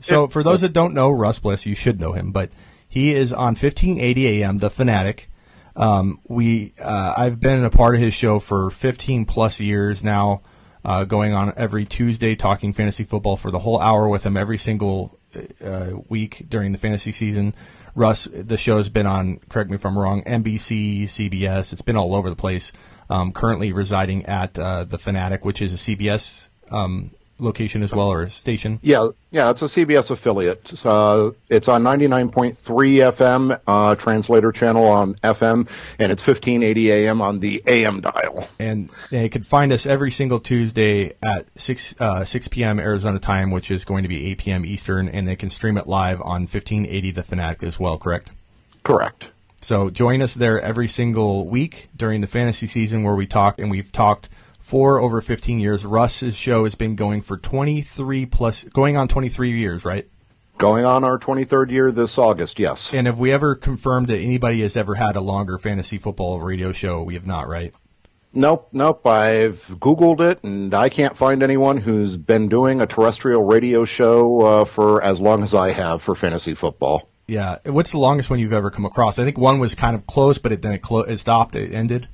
So for those that don't know Russ Bliss, you should know him, but he is on 1580 AM, The Fanatic. Um, we, uh, I've been a part of his show for 15 plus years now, uh, going on every Tuesday talking fantasy football for the whole hour with him every single uh, week during the fantasy season. Russ, the show has been on, correct me if I'm wrong, NBC, CBS. It's been all over the place. Um, currently residing at uh, the Fanatic, which is a CBS um, location as well or station? Yeah, yeah, it's a CBS affiliate. It's, uh, it's on 99.3 FM, uh, translator channel on FM, and it's 1580 AM on the AM dial. And they can find us every single Tuesday at 6, uh, 6 p.m. Arizona time, which is going to be 8 p.m. Eastern, and they can stream it live on 1580 The Fanatic as well, correct? Correct. So join us there every single week during the fantasy season where we talk, and we've talked – for over 15 years. Russ's show has been going for 23 plus, going on 23 years, right? Going on our 23rd year this August, yes. And have we ever confirmed that anybody has ever had a longer fantasy football radio show? We have not, right? Nope, nope. I've Googled it, and I can't find anyone who's been doing a terrestrial radio show uh, for as long as I have for fantasy football. Yeah. What's the longest one you've ever come across? I think one was kind of close, but it, then it, clo- it stopped. It ended.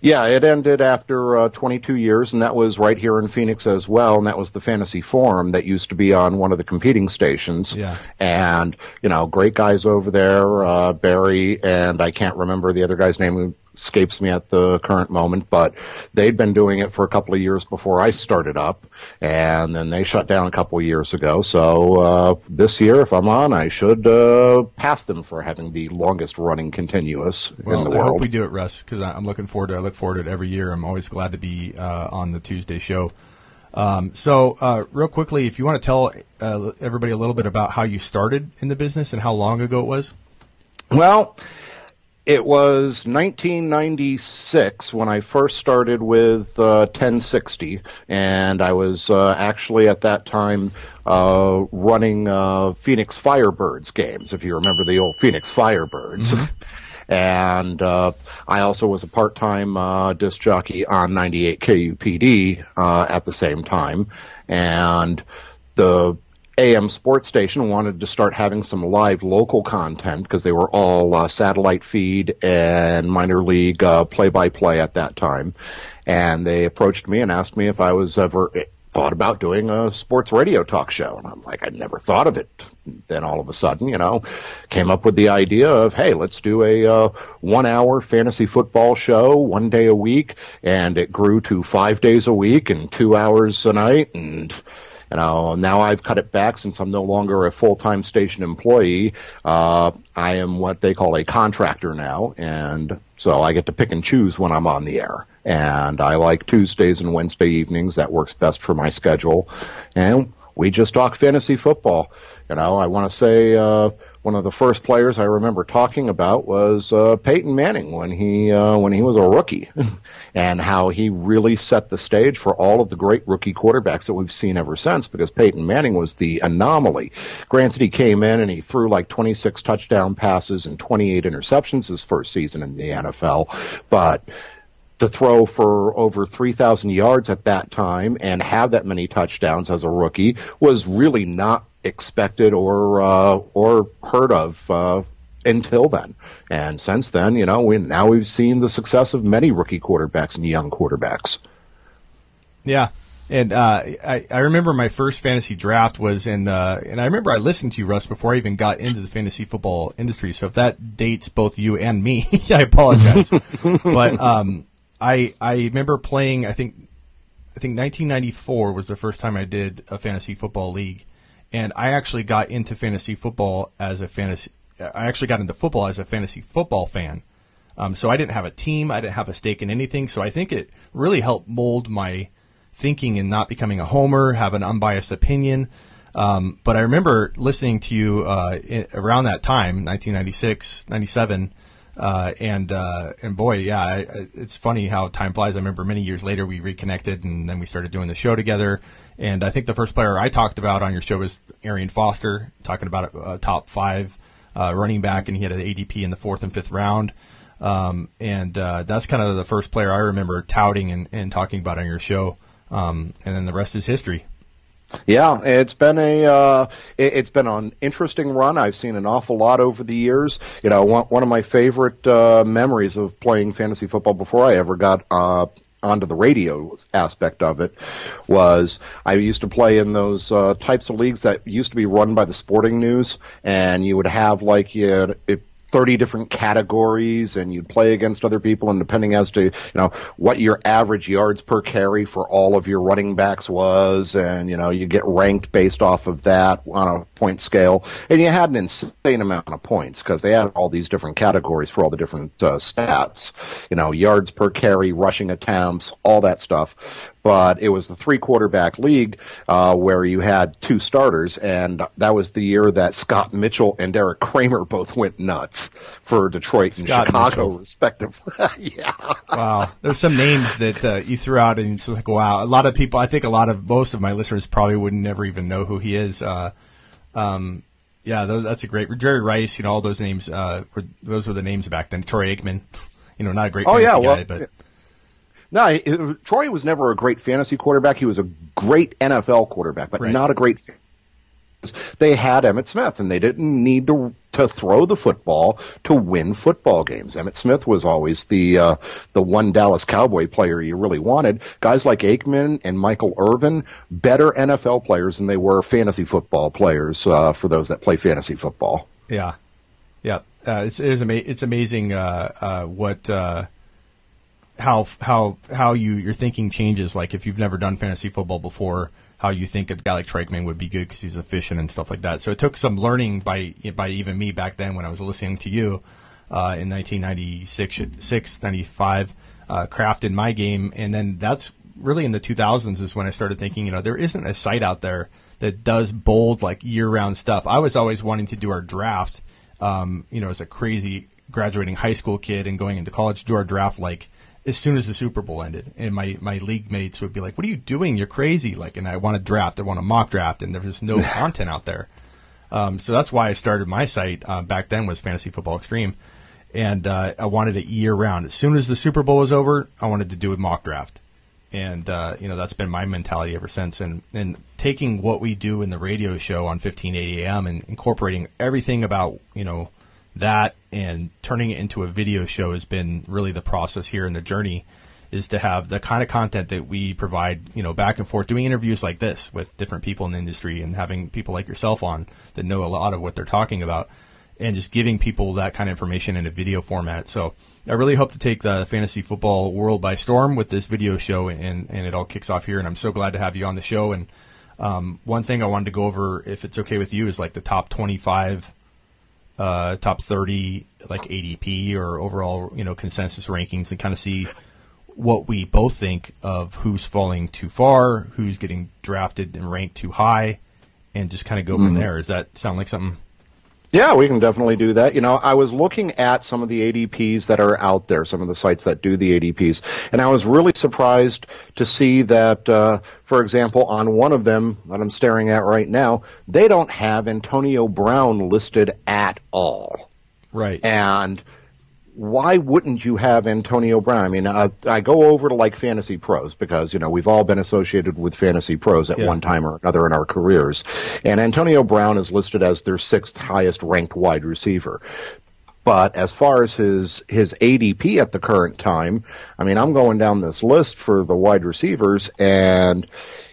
Yeah, it ended after uh, 22 years, and that was right here in Phoenix as well. And that was the Fantasy Forum that used to be on one of the competing stations. Yeah. And you know, great guys over there, uh, Barry, and I can't remember the other guy's name escapes me at the current moment, but they'd been doing it for a couple of years before I started up, and then they shut down a couple of years ago. So uh, this year, if I'm on, I should uh, pass them for having the longest running continuous well, in the I world. hope we do it, Russ, because I'm looking forward to. it. I look forward to it every year. I'm always glad to be uh, on the Tuesday show. Um, so, uh, real quickly, if you want to tell uh, everybody a little bit about how you started in the business and how long ago it was. Well, it was 1996 when I first started with uh, 1060, and I was uh, actually at that time uh, running uh, Phoenix Firebirds games, if you remember the old Phoenix Firebirds. Mm-hmm. and uh, I also was a part-time uh, disc jockey on 98 KUPD at the same time, and the AM sports station wanted to start having some live local content because they were all uh, satellite feed and minor league play by play at that time. And they approached me and asked me if I was ever eh, thought about doing a sports radio talk show. And I'm like, I'd never thought of it. Then all of a sudden, you know, came up with the idea of, hey, let's do a uh, one hour fantasy football show one day a week. And it grew to five days a week and two hours a night. And you know, now I've cut it back since I'm no longer a full-time station employee. Uh, I am what they call a contractor now, and so I get to pick and choose when I'm on the air. And I like Tuesdays and Wednesday evenings. That works best for my schedule. And we just talk fantasy football. You know, I want to say uh, one of the first players I remember talking about was uh, Peyton Manning when he uh, when he was a rookie, and how he really set the stage for all of the great rookie quarterbacks that we've seen ever since. Because Peyton Manning was the anomaly. Granted, he came in and he threw like 26 touchdown passes and 28 interceptions his first season in the NFL, but to throw for over 3,000 yards at that time and have that many touchdowns as a rookie was really not expected or uh, or heard of uh, until then. And since then, you know, we now we've seen the success of many rookie quarterbacks and young quarterbacks. Yeah. And uh, I, I remember my first fantasy draft was in, uh, and I remember I listened to you, Russ, before I even got into the fantasy football industry. So if that dates both you and me, I apologize. but um, I I remember playing. I think I think 1994 was the first time I did a fantasy football league, and I actually got into fantasy football as a fantasy. I actually got into football as a fantasy football fan. Um, so I didn't have a team. I didn't have a stake in anything. So I think it really helped mold my thinking and not becoming a homer, have an unbiased opinion. Um, but I remember listening to you uh, in, around that time, 1996, 97, uh, and uh, and boy, yeah, I, it's funny how time flies. I remember many years later we reconnected, and then we started doing the show together. And I think the first player I talked about on your show was Arian Foster, talking about a, a top five uh, running back, and he had an ADP in the fourth and fifth round. Um, and uh, that's kind of the first player I remember touting and, and talking about on your show. Um, and then the rest is history. Yeah, it's been a uh, it, has been an interesting run. I've seen an awful lot over the years. You know, one, one of my favorite uh, memories of playing fantasy football before I ever got uh, onto the radio aspect of it was I used to play in those uh, types of leagues that used to be run by the Sporting News, and you would have like you had, it, 30 different categories and you'd play against other people and depending as to, you know, what your average yards per carry for all of your running backs was and, you know, you get ranked based off of that on a point scale. And you had an insane amount of points because they had all these different categories for all the different uh, stats, you know, yards per carry, rushing attempts, all that stuff but it was the three quarterback league uh, where you had two starters, and that was the year that Scott Mitchell and Erik Kramer both went nuts for Detroit and Scott Chicago, Mitchell. respectively. yeah. Wow. There's some names that uh, you threw out, and it's like, wow. A lot of people, I think a lot of most of my listeners probably would never even know who he is. Uh, um, yeah, those, that's a great Jerry Rice. You know, all those names. Uh, were, those were the names back then. Troy Aikman. You know, not a great. Oh yeah, well, guy, but no, it, Troy was never a great fantasy quarterback. He was a great NFL quarterback, but right. not a great. They had Emmitt Smith, and they didn't need to to throw the football to win football games. Emmitt Smith was always the uh, the one Dallas Cowboy player you really wanted. Guys like Aikman and Michael Irvin, better NFL players than they were fantasy football players uh, for those that play fantasy football. Yeah, yeah, uh, it's it's, ama- it's amazing uh, uh, what uh, how how how you your thinking changes. Like if you've never done fantasy football before, how you think a guy like Troy would be good because he's efficient and stuff like that. So it took some learning by by even me back then when I was listening to you uh, in 1996, 95, uh, crafted my game, and then that's really in the 2000s is when I started thinking, you know, there isn't a site out there that does bold like year-round stuff. I was always wanting to do our draft, um, you know, as a crazy graduating high school kid and going into college, do our draft like as soon as the Super Bowl ended, and my my league mates would be like, "What are you doing? You're crazy!" Like, and I want to draft, I want to mock draft, and there's was no content out there. Um, so that's why I started my site uh, back then was Fantasy Football Extreme, and uh, I wanted it year round. As soon as the Super Bowl was over, I wanted to do a mock draft, and uh, you know that's been my mentality ever since. And and taking what we do in the radio show on 1580 AM and incorporating everything about you know that and turning it into a video show has been really the process here in the journey is to have the kind of content that we provide, you know, back and forth, doing interviews like this with different people in the industry and having people like yourself on that know a lot of what they're talking about and just giving people that kind of information in a video format. So I really hope to take the fantasy football world by storm with this video show and, and it all kicks off here. And I'm so glad to have you on the show. And um, one thing I wanted to go over, if it's okay with you, is like the top 25 uh, top 30 like ADP or overall, you know, consensus rankings and kind of see what we both think of who's falling too far, who's getting drafted and ranked too high, and just kind of go mm-hmm. from there. Does that sound like something yeah, we can definitely do that. You know, I was looking at some of the ADPs that are out there, some of the sites that do the ADPs, and I was really surprised to see that, uh, for example, on one of them that I'm staring at right now, they don't have Antonio Brown listed at all. Right. And why wouldn't you have Antonio Brown? I mean, I, I, go over to like Fantasy Pros because, you know, we've all been associated with Fantasy Pros at yeah. one time or another in our careers. And Antonio Brown is listed as their sixth highest ranked wide receiver. But as far as his, his ADP at the current time, I mean, I'm going down this list for the wide receivers and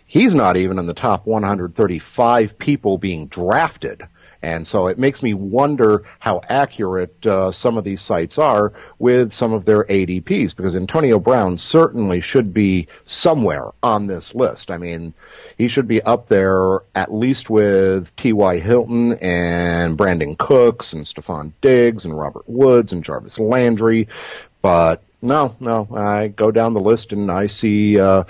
he's not even in the top 135 people being drafted. And so it makes me wonder how accurate uh, some of these sites are with some of their ADPs, because Antonio Brown certainly should be somewhere on this list. I mean, he should be up there at least with T.Y. Hilton and Brandin Cooks and Stefon Diggs and Robert Woods and Jarvis Landry. But no, no. I go down the list and I see, uh,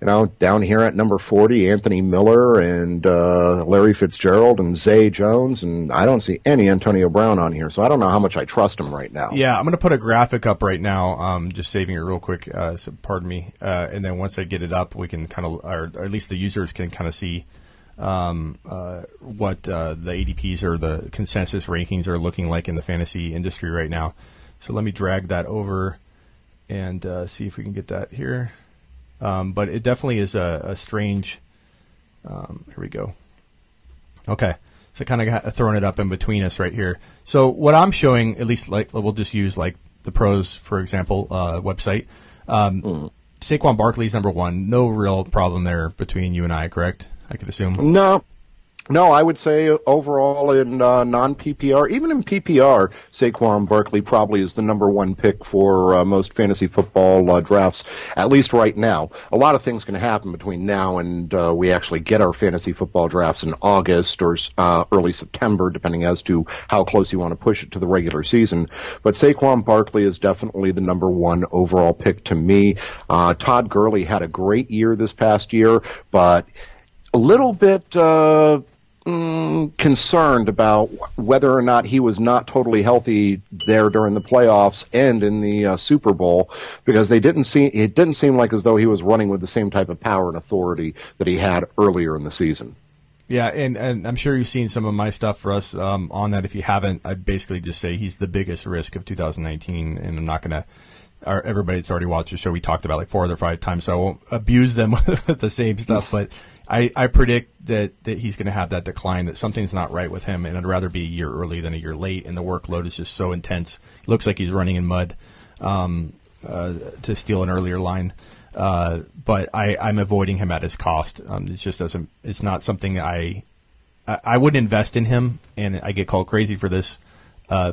you know, down here at number 40, Anthony Miller and uh, Larry Fitzgerald and Zay Jones, and I don't see any Antonio Brown on here, so I don't know how much I trust him right now. Yeah, I'm going to put a graphic up right now, um, just saving it real quick, uh, so pardon me. Uh, and then once I get it up, we can kind of, or, or at least the users can kind of see um, uh, what uh, the ADPs or the consensus rankings are looking like in the fantasy industry right now. So let me drag that over and uh, see if we can get that here. Um, but it definitely is a, a, strange Um, here we go. Okay. So kind of throwing it up in between us right here. So what I'm showing, at least like we'll just use like the pros, for example, uh, website. Um, mm. Saquon Barkley's number one. No real problem there between you and I, correct? I could assume. No, no, I would say overall in uh, non PPR, even in PPR, Saquon Barkley probably is the number one pick for uh, most fantasy football uh, drafts, at least right now. A lot of things can happen between now and uh, we actually get our fantasy football drafts in August or uh, early September, depending as to how close you want to push it to the regular season. But Saquon Barkley is definitely the number one overall pick to me. Uh, Todd Gurley had a great year this past year, but a little bit uh, mm, concerned about whether or not he was not totally healthy there during the playoffs and in the uh, Super Bowl because they didn't see it didn't seem like as though he was running with the same type of power and authority that he had earlier in the season. Yeah, and, and I'm sure you've seen some of my stuff for us um, on that. If you haven't, I basically just say he's the biggest risk of 2019, and I'm not going to our, everybody that's already watched the show, we talked about like four or five times, so I won't abuse them with the same stuff. But I, I predict that, that he's going to have that decline, that something's not right with him, and I'd rather be a year early than a year late. And the workload is just so intense. It looks like he's running in mud um, uh, to steal an earlier line. Uh, but I, I'm avoiding him at his cost. Um, it just doesn't. It's not something I, I, I wouldn't invest in him, and I get called crazy for this. Uh,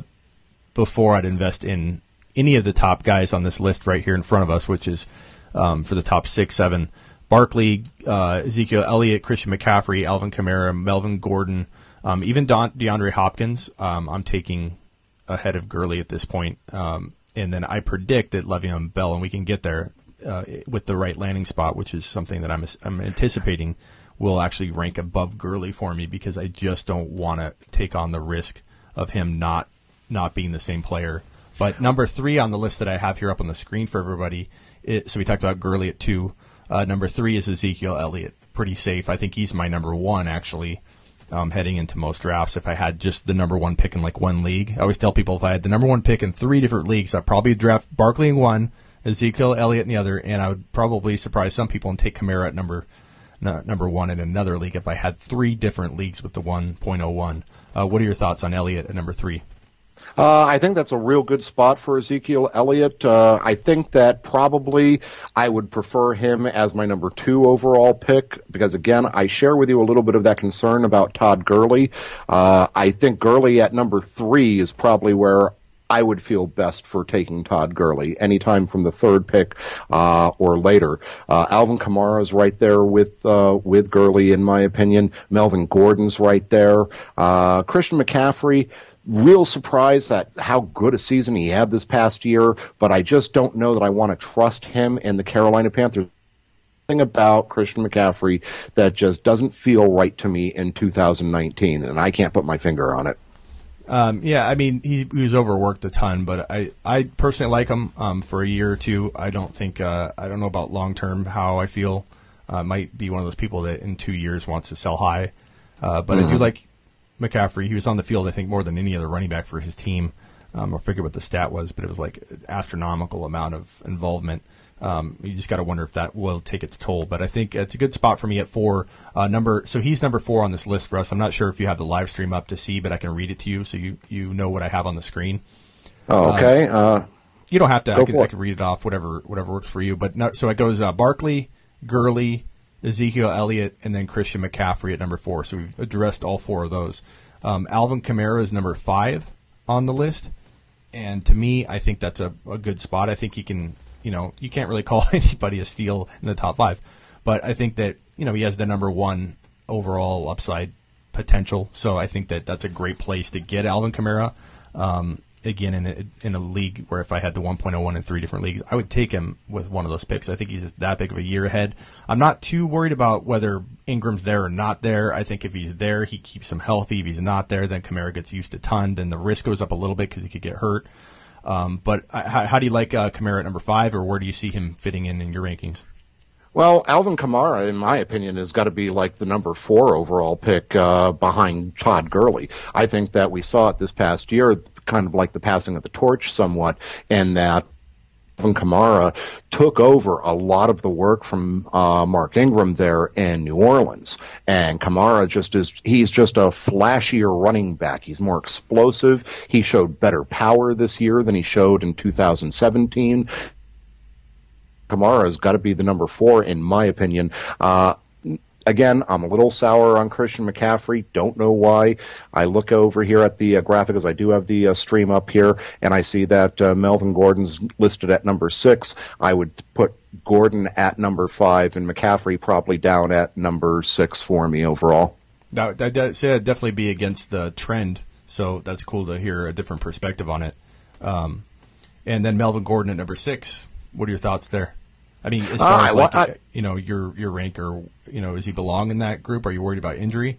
before I'd invest in any of the top guys on this list right here in front of us, which is um, for the top six, seven. Barkley, uh, Ezekiel Elliott, Christian McCaffrey, Alvin Kamara, Melvin Gordon, um, even Don, DeAndre Hopkins. Um, I'm taking ahead of Gurley at this point. Um, and then I predict that Le'Veon Bell, and we can get there uh, with the right landing spot, which is something that I'm, I'm anticipating will actually rank above Gurley for me because I just don't want to take on the risk of him not not being the same player but number three on the list that I have here up on the screen for everybody, it, so we talked about Gurley at two. Uh, number three is Ezekiel Elliott. Pretty safe. I think he's my number one actually. Um, heading into most drafts, if I had just the number one pick in like one league, I always tell people if I had the number one pick in three different leagues, I'd probably draft Barkley in one, Ezekiel Elliott in the other, and I would probably surprise some people and take Kamara at number number one in another league if I had three different leagues with the 1.01. Uh, what are your thoughts on Elliott at number three? Uh, I think that's a real good spot for Ezekiel Elliott. Uh, I think that probably I would prefer him as my number two overall pick because, again, I share with you a little bit of that concern about Todd Gurley. Uh, I think Gurley at number three is probably where I would feel best for taking Todd Gurley anytime from the third pick uh, or later. Uh, Alvin Kamara is right there with uh, with Gurley, in my opinion. Melvin Gordon's right there. Uh, Christian McCaffrey real surprised at how good a season he had this past year, but I just don't know that I want to trust him and the Carolina Panthers. Thing about Christian McCaffrey that just doesn't feel right to me in 2019, and I can't put my finger on it. Um, yeah, I mean he, he, was overworked a ton, but I, I personally like him um, for a year or two. I don't think uh, I don't know about long term how I feel. Uh, might be one of those people that in two years wants to sell high, uh, but mm-hmm. I do like McCaffrey. He was on the field, I think, more than any other running back for his team. Um, I forget what the stat was, but it was like astronomical amount of involvement. Um, you just got to wonder if that will take its toll. But I think it's a good spot for me at four. Uh, number so he's number four on this list for us. I'm not sure if you have the live stream up to see, but I can read it to you so you you know what I have on the screen. Oh, okay. Uh, uh, you don't have to. I can, I can, read it off. Whatever whatever works for you. But no, so it goes uh, Barkley, Gurley, Ezekiel Elliott, and then Christian McCaffrey at number four. So we've addressed all four of those. Um, Alvin Kamara is number five on the list, and to me, I think that's a, a good spot. I think he can, you know, you can't really call anybody a steal in the top five, but I think that you know he has the number one overall upside potential. So I think that that's a great place to get Alvin Kamara. Um, again in a, in a league where if I had the 1.01 in three different leagues, I would take him with one of those picks. I think he's that big of a year ahead. I'm not too worried about whether Ingram's there or not there. I think if he's there, he keeps him healthy. If he's not there, then Kamara gets used a ton. Then the risk goes up a little bit because he could get hurt. Um, but how, how, do you like uh, Kamara at number five, or where do you see him fitting in in your rankings? Well, Alvin Kamara, in my opinion, has got to be like the number four overall pick uh, behind Todd Gurley. I think that we saw it this past year kind of like the passing of the torch somewhat, and that Kamara took over a lot of the work from uh, Mark Ingram there in New Orleans. And Kamara just is, he's just a flashier running back. He's more explosive. He showed better power this year than he showed in 2017. Kamara's got to be the number four, in my opinion. Uh, again, I'm a little sour on Christian McCaffrey. Don't know why. I look over here at the uh, graphic as I do have the uh, stream up here, and I see that uh, Melvin Gordon's listed at number six. I would put Gordon at number five and McCaffrey probably down at number six for me overall. Now, that, that'd definitely be against the trend, so that's cool to hear a different perspective on it. Um, and then Melvin Gordon at number six. What are your thoughts there? I mean, as far uh, as like I, you know your your ranker, you know, does he belong in that group? Are you worried about injury?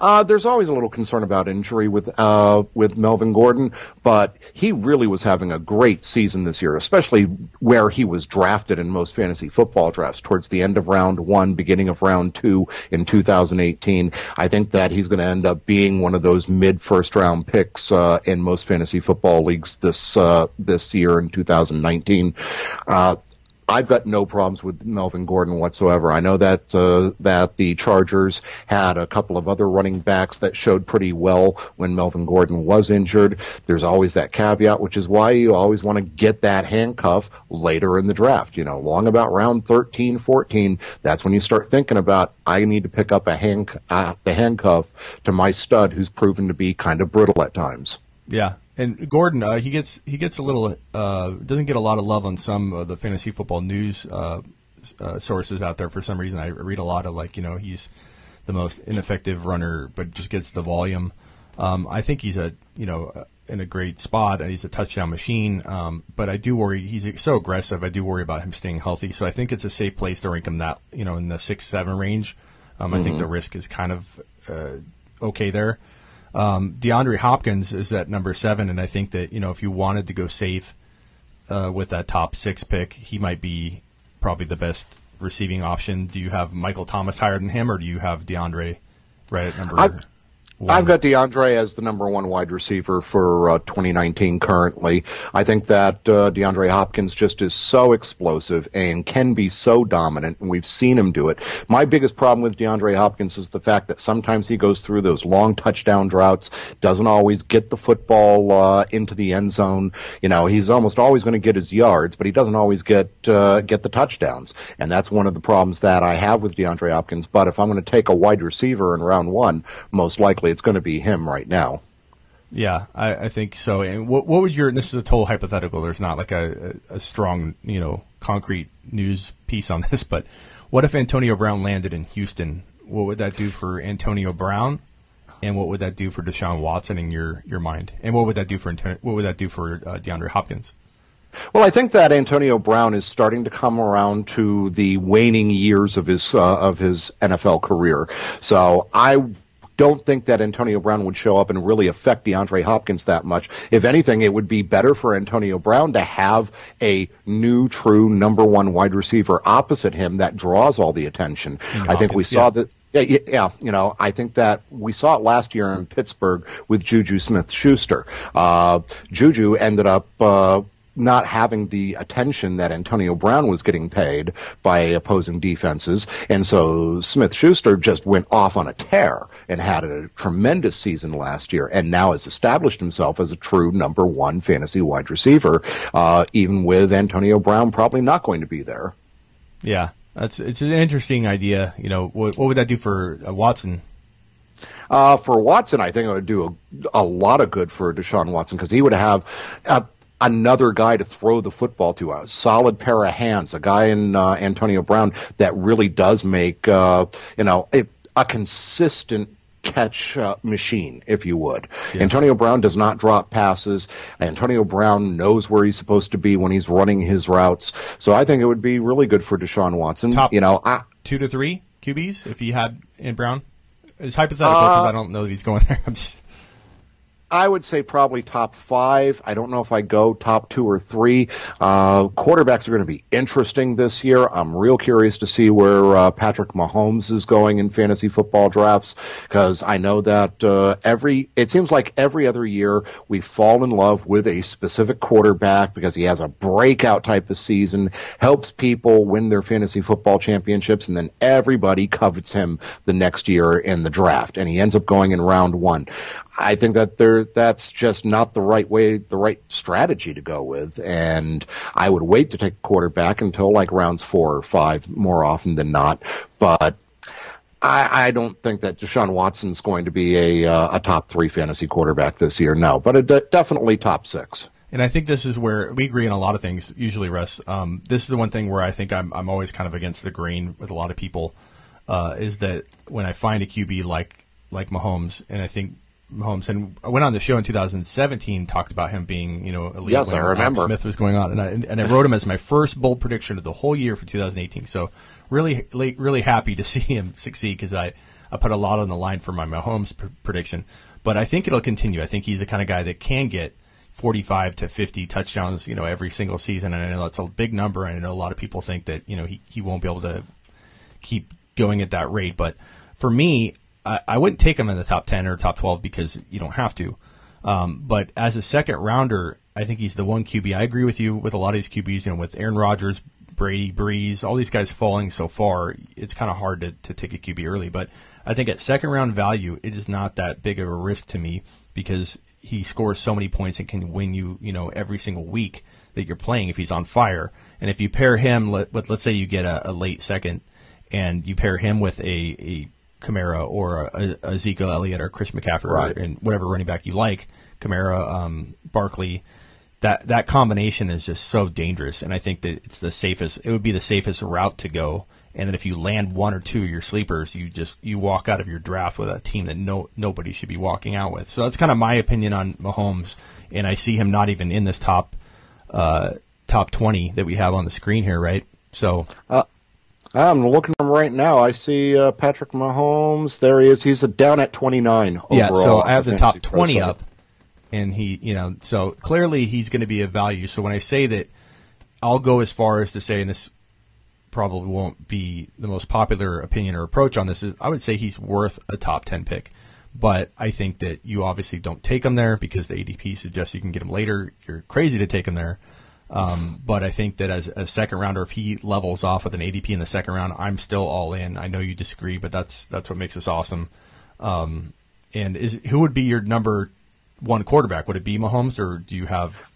Uh, there's always a little concern about injury with uh, with Melvin Gordon, but he really was having a great season this year, especially where he was drafted in most fantasy football drafts towards the end of round one, beginning of round two in 2018. I think that he's going to end up being one of those mid first round picks uh, in most fantasy football leagues this uh, this year in 2019. I've got no problems with Melvin Gordon whatsoever. I know that uh, that the Chargers had a couple of other running backs that showed pretty well when Melvin Gordon was injured. There's always that caveat, which is why you always want to get that handcuff later in the draft. You know, long about round 13, 14, that's when you start thinking about I need to pick up a hand uh, the handcuff to my stud who's proven to be kind of brittle at times. Yeah, and Gordon, uh, he gets he gets a little uh, doesn't get a lot of love on some of the fantasy football news uh, uh, sources out there for some reason. I read a lot of like you know he's the most ineffective runner, but just gets the volume. Um, I think he's a you know in a great spot. And he's a touchdown machine, um, but I do worry he's so aggressive. I do worry about him staying healthy. So I think it's a safe place to rank him that you know in the six seven range. Um, mm-hmm. I think the mm-hmm. risk is kind of uh, okay there. Um, DeAndre Hopkins is at number seven, and I think that you know if you wanted to go safe uh, with that top six pick, he might be probably the best receiving option. Do you have Michael Thomas higher than him, or do you have DeAndre right at number? I, I've got DeAndre as the number one wide receiver for uh, 2019 currently. I think that uh, DeAndre Hopkins just is so explosive and can be so dominant, and we've seen him do it. My biggest problem with DeAndre Hopkins is the fact that sometimes he goes through those long touchdown droughts, doesn't always get the football uh, into the end zone. You know, he's almost always going to get his yards, but he doesn't always get uh, get the touchdowns, and that's one of the problems that I have with DeAndre Hopkins. But if I'm going to take a wide receiver in round one, most likely it's going to be him right now. Yeah, I, I think so. And what, what would your? This is a total hypothetical. There's not like a, a, strong, you know, concrete news piece on this. But what if Antonio Brown landed in Houston? What would that do for Antonio Brown? And what would that do for Deshaun Watson in your, your mind? And what would that do for what would that do for uh, DeAndre Hopkins? Well, I think that Antonio Brown is starting to come around to the waning years of his uh, of his NFL career. So I don't think that Antonio Brown would show up and really affect DeAndre Hopkins that much. If anything, it would be better for Antonio Brown to have a new, true number one wide receiver opposite him that draws all the attention. I think we saw yeah. that. Yeah, yeah, you know, I think that we saw it last year in Pittsburgh with Juju Smith-Schuster. Uh, Juju ended up uh, not having the attention that Antonio Brown was getting paid by opposing defenses. And so Smith Schuster just went off on a tear and had a tremendous season last year and now has established himself as a true number one fantasy wide receiver, uh, even with Antonio Brown probably not going to be there. Yeah. That's it's an interesting idea. You know, what, what would that do for uh, Watson? Uh, for Watson, I think it would do a, a lot of good for Deshaun Watson because he would have, uh, another guy to throw the football to, a solid pair of hands, a guy in uh, Antonio Brown that really does make, uh, you know, a, a consistent catch uh, machine, if you would. Yeah. Antonio Brown does not drop passes. Antonio Brown knows where he's supposed to be when he's running his routes. So I think it would be really good for Deshaun Watson. Top you know, I, two to three QBs if he had in Brown. It's hypothetical because uh, I don't know that he's going there. I'm just I would say probably top five. I don't know if I go top two or three. Uh, quarterbacks are going to be interesting this year. I'm real curious to see where uh, Patrick Mahomes is going in fantasy football drafts because I know that uh, every it seems like every other year we fall in love with a specific quarterback because he has a breakout type of season, helps people win their fantasy football championships, and then everybody covets him the next year in the draft, and he ends up going in round one. I think that that's just not the right way, the right strategy to go with. And I would wait to take a quarterback until like rounds four or five more often than not. But I, I don't think that Deshaun Watson's going to be a uh, a top three fantasy quarterback this year. No, but a, definitely top six. And I think this is where we agree on a lot of things. Usually, Russ, um, this is the one thing where I think I'm I'm always kind of against the grain with a lot of people. Uh, is that when I find a QB like like Mahomes, and I think Mahomes, and I went on the show in 2017, talked about him being, you know, elite yes, when I remember. Smith was going on, and I, and I wrote him as my first bold prediction of the whole year for 2018. So really, really happy to see him succeed because I, I put a lot on the line for my Mahomes pr- prediction, but I think it'll continue. I think he's the kind of guy that can get 45 to 50 touchdowns, you know, every single season, and I know that's a big number, and I know a lot of people think that you know he, he won't be able to keep going at that rate, but for me, I, wouldn't take him in the top 10 or top 12 because you don't have to. Um, but as a second rounder, I think he's the one QB. I agree with you with a lot of these QBs, you know, with Aaron Rodgers, Brady, Brees, all these guys falling so far, it's kind of hard to, to take a QB early. But I think at second round value, it is not that big of a risk to me because he scores so many points and can win you, you know, every single week that you're playing if he's on fire. And if you pair him with, let's say you get a, a late second and you pair him with a, a Kamara or a, a Ezekiel Elliott or Chris McCaffrey right. or, and whatever running back you like, Kamara, um, Barkley. That that combination is just so dangerous, and I think that it's the safest. It would be the safest route to go. And then if you land one or two of your sleepers, you just you walk out of your draft with a team that no nobody should be walking out with. So that's kind of my opinion on Mahomes, and I see him not even in this top uh, top twenty that we have on the screen here, right? So uh, I'm looking at him right now. I see uh, Patrick Mahomes. There he is. He's down at 29 overall. Yeah, so I have the top 20 up, and he, you know, so clearly he's going to be a value. So when I say that, I'll go as far as to say, and this probably won't be the most popular opinion or approach on this, is I would say he's worth a top 10 pick. But I think that you obviously don't take him there because the ADP suggests you can get him later. You're crazy to take him there. Um, but I think that as a second rounder, if he levels off with an ADP in the second round, I'm still all in. I know you disagree, but that's that's what makes us awesome. Um, and is who would be your number one quarterback? Would it be Mahomes, or do you have?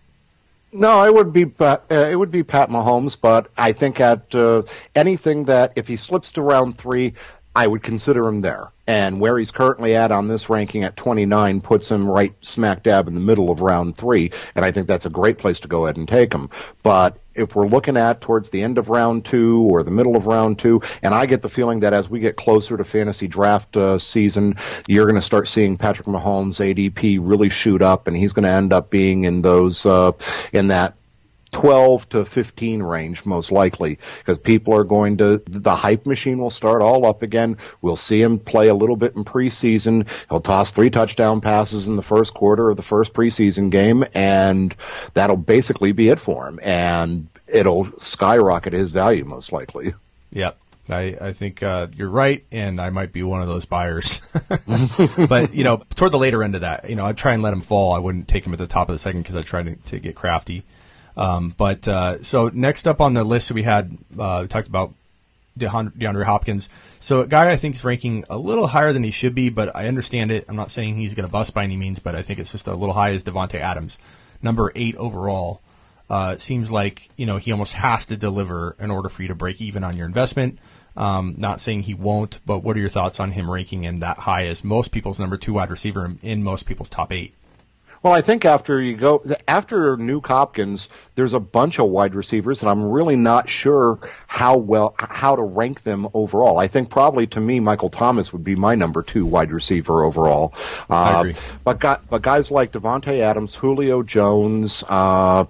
No, it would be uh, it would be Pat Mahomes, but I think at uh, anything that if he slips to round three, I would consider him there. And where he's currently at on this ranking at 29 puts him right smack dab in the middle of round three. And I think that's a great place to go ahead and take him. But if we're looking at towards the end of round two or the middle of round two, and I get the feeling that as we get closer to fantasy draft uh, season, you're going to start seeing Patrick Mahomes' ADP really shoot up, and he's going to end up being in those uh, in that 12 to 15 range, most likely, because people are going to, the hype machine will start all up again. We'll see him play a little bit in preseason. He'll toss three touchdown passes in the first quarter of the first preseason game, and that'll basically be it for him. And it'll skyrocket his value, most likely. Yep. I, I think uh, you're right, and I might be one of those buyers. but you know, toward the later end of that, you know, I'd try and let him fall. I wouldn't take him at the top of the second because I try to, to get crafty. Um, but uh, so next up on the list, we had uh, we talked about DeAndre Hopkins. So a guy I think is ranking a little higher than he should be, but I understand it. I'm not saying he's going to bust by any means, but I think it's just a little high as Davante Adams, number eight overall. Uh, seems like you know he almost has to deliver in order for you to break even on your investment. Um, not saying he won't, but what are your thoughts on him ranking in that high as most people's number two wide receiver in most people's top eight? Well, I think after you go after Nuk Hopkins, there's a bunch of wide receivers, and I'm really not sure how well how to rank them overall. I think probably to me, Michael Thomas would be my number two wide receiver overall. Uh. But got, but guys like Davante Adams, Julio Jones. Uh,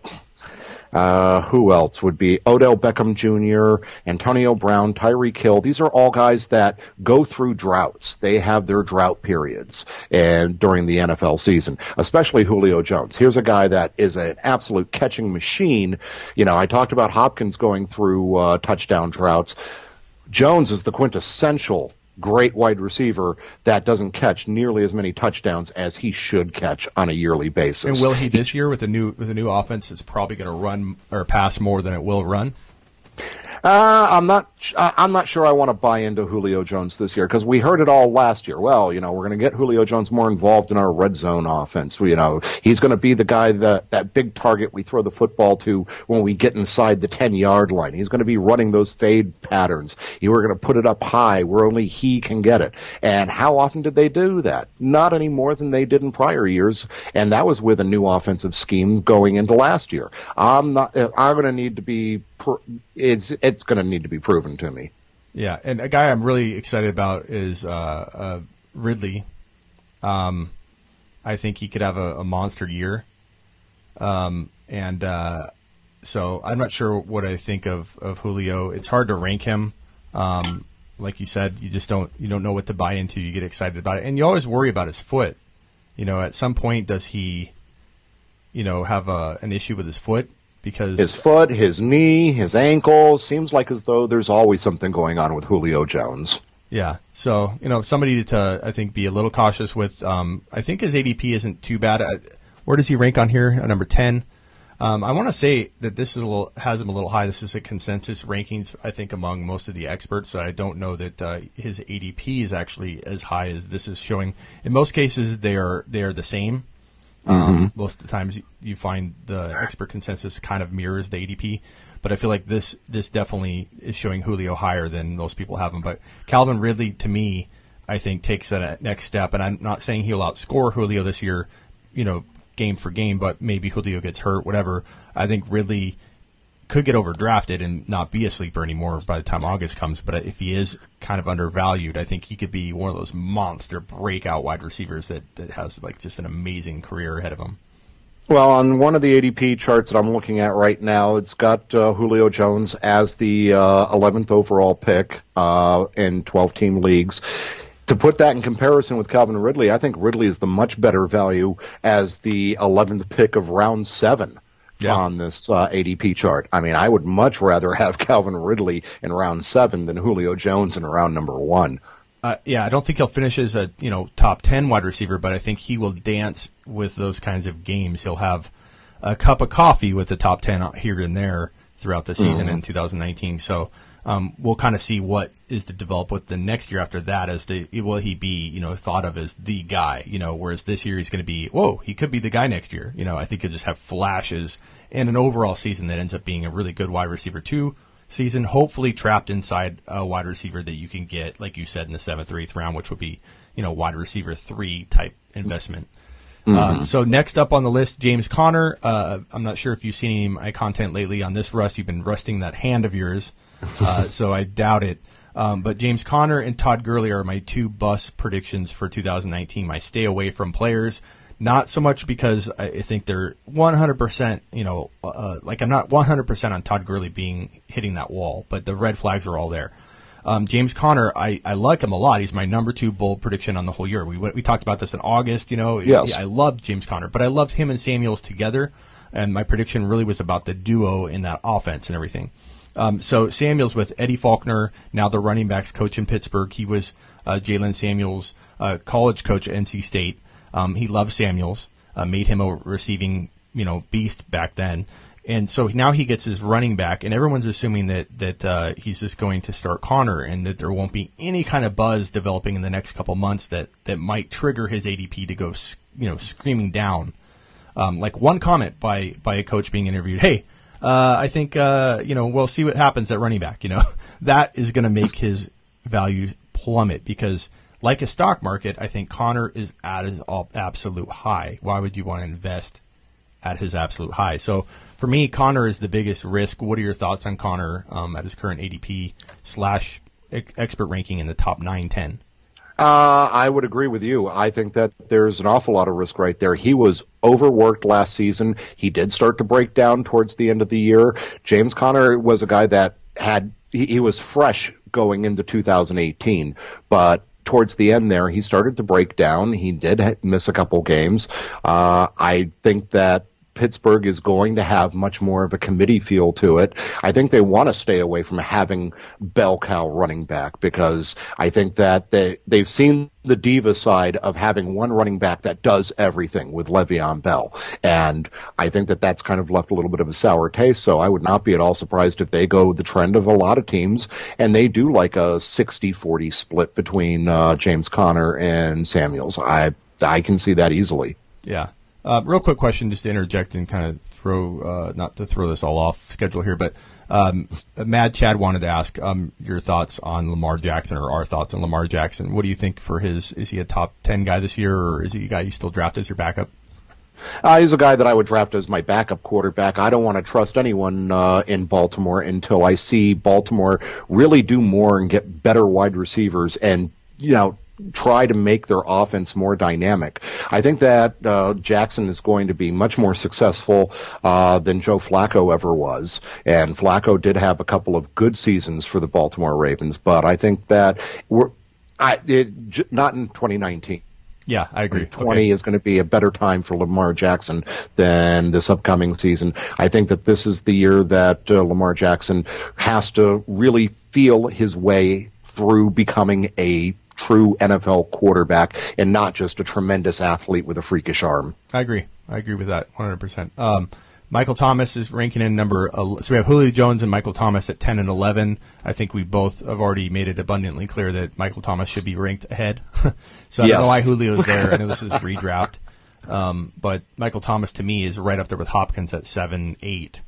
Uh, who else would be Odell Beckham Jr., Antonio Brown, Tyreek Hill? These are all guys that go through droughts. They have their drought periods and during the NFL season, especially Julio Jones. Here's a guy that is an absolute catching machine. You know, I talked about Hopkins going through uh, touchdown droughts. Jones is the quintessential great wide receiver that doesn't catch nearly as many touchdowns as he should catch on a yearly basis. And will he this year with a new with a new offense? It's probably going to run or pass more than it will run. Uh, I'm not. I'm not sure I want to buy into Julio Jones this year because we heard it all last year. Well, you know, we're going to get Julio Jones more involved in our red zone offense. You know, he's going to be the guy that that big target we throw the football to when we get inside the 10 yard line. He's going to be running those fade patterns. You were going to put it up high where only he can get it. And how often did they do that? Not any more than they did in prior years. And that was with a new offensive scheme going into last year. I'm not. I'm going to need to be it's it's going to need to be proven to me. Yeah, and a guy I'm really excited about is uh, uh, Ridley. Um, I think he could have a, a monster year. Um, and uh, so I'm not sure what I think of, of Julio. It's hard to rank him. Um, like you said, you just don't you don't know what to buy into. You get excited about it, and you always worry about his foot. You know, at some point, does he, you know, have a, an issue with his foot? Because his foot, his knee, his ankle seems like as though there's always something going on with Julio Jones. Yeah, so you know somebody to I think be a little cautious with. Um, I think his ADP isn't too bad. Where does he rank on here? At number ten. Um, I want to say that this is a little has him a little high. This is a consensus rankings, I think, among most of the experts. So I don't know that uh, his ADP is actually as high as this is showing. In most cases, they are they are the same. Um, mm-hmm. Most of the times, you find the expert consensus kind of mirrors the ADP, but I feel like this this definitely is showing Julio higher than most people have him. But Calvin Ridley, to me, I think takes that next step, and I'm not saying he'll outscore Julio this year, you know, game for game, but maybe Julio gets hurt, whatever. I think Ridley could get overdrafted and not be a sleeper anymore by the time August comes. But if he is kind of undervalued, I think he could be one of those monster breakout wide receivers that, that has like just an amazing career ahead of him. Well, on one of the ADP charts that I'm looking at right now, it's got uh, Julio Jones as the uh, 11th overall pick uh, in 12 team leagues. To put that in comparison with Calvin Ridley, I think Ridley is the much better value as the 11th pick of round seven yeah. on this uh, ADP chart. I mean, I would much rather have Calvin Ridley in round seven than Julio Jones in round number one. Uh, yeah, I don't think he'll finish as a you know top ten wide receiver, but I think he will dance with those kinds of games. He'll have a cup of coffee with the top ten here and there throughout the season mm-hmm. in 2019. So um, we'll kind of see what is to develop with the next year after that as to will he be you know thought of as the guy you know whereas this year he's going to be whoa he could be the guy next year you know I think he'll just have flashes and an overall season that ends up being a really good wide receiver two season hopefully trapped inside a wide receiver that you can get like you said in the seventh or eighth round which would be you know wide receiver three type investment. Mm-hmm. Um, so next up on the list, James Conner. Uh, I'm not sure if you've seen any of my content lately on this Russ. You've been rusting that hand of yours. Uh, so I doubt it. Um, but James Conner and Todd Gurley are my two bus predictions for 2019. My stay away from players, not so much because I think they're 100%, you know, uh, like I'm not 100% on Todd Gurley being hitting that wall, but the red flags are all there. Um, James Conner, I, I like him a lot. He's my number two bold prediction on the whole year. We we talked about this in August. You know, yes. I loved James Conner, but I loved him and Samuels together, and my prediction really was about the duo in that offense and everything. Um, so Samuels with Eddie Faulkner, now the running backs coach in Pittsburgh. He was uh, Jaylen Samuels' uh, college coach at NC State. Um, he loved Samuels, uh, made him a receiving you know beast back then. And so now he gets his running back, and everyone's assuming that that uh, he's just going to start Conner, and that there won't be any kind of buzz developing in the next couple months that that might trigger his ADP to go, you know, screaming down. Um, like one comment by by a coach being interviewed, "Hey, uh, I think uh, you know we'll see what happens at running back. You know that is going to make his value plummet because, like a stock market, I think Conner is at his absolute high. Why would you want to invest at his absolute high? So for me, Conner is the biggest risk. What are your thoughts on Conner um, at his current ADP slash expert ranking in the top nine ten? Uh, I would agree with you. I think that there's an awful lot of risk right there. He was overworked last season. He did start to break down towards the end of the year. James Conner was a guy that had he, he was fresh going into 2018, but towards the end there, he started to break down. He did miss a couple games. Uh, I think that Pittsburgh is going to have much more of a committee feel to it. I think they want to stay away from having bell cow running back because I think that they they've seen the diva side of having one running back that does everything with Le'Veon Bell, and I think that that's kind of left a little bit of a sour taste. So I would not be at all surprised if they go the trend of a lot of teams and they do like a 60-40 split between uh, James Conner and Samuels. I I can see that easily. Yeah. Uh, real quick question, just to interject and kind of throw, uh, not to throw this all off schedule here, but um, Mad Chad wanted to ask um, your thoughts on Lamar Jackson or our thoughts on Lamar Jackson. What do you think for his? Is he a top ten guy this year, or is he a guy you still draft as your backup? Uh, he's a guy that I would draft as my backup quarterback. I don't want to trust anyone uh, in Baltimore until I see Baltimore really do more and get better wide receivers and you know try to make their offense more dynamic. I think that uh, Jackson is going to be much more successful uh, than Joe Flacco ever was, and Flacco did have a couple of good seasons for the Baltimore Ravens, but I think that we're I, it, not in 2019. Yeah, I agree. 20 okay. is going to be a better time for Lamar Jackson than this upcoming season. I think that this is the year that uh, Lamar Jackson has to really feel his way through becoming a true NFL quarterback and not just a tremendous athlete with a freakish arm. I agree. I agree with that 100%. Um, Michael Thomas is ranking in number. So we have Julio Jones and Michael Thomas at 10 and 11. I think we both have already made it abundantly clear that Michael Thomas should be ranked ahead. so I yes. don't know why Julio's there. I know this is redraft. Um, but Michael Thomas to me is right up there with Hopkins at 7, 8.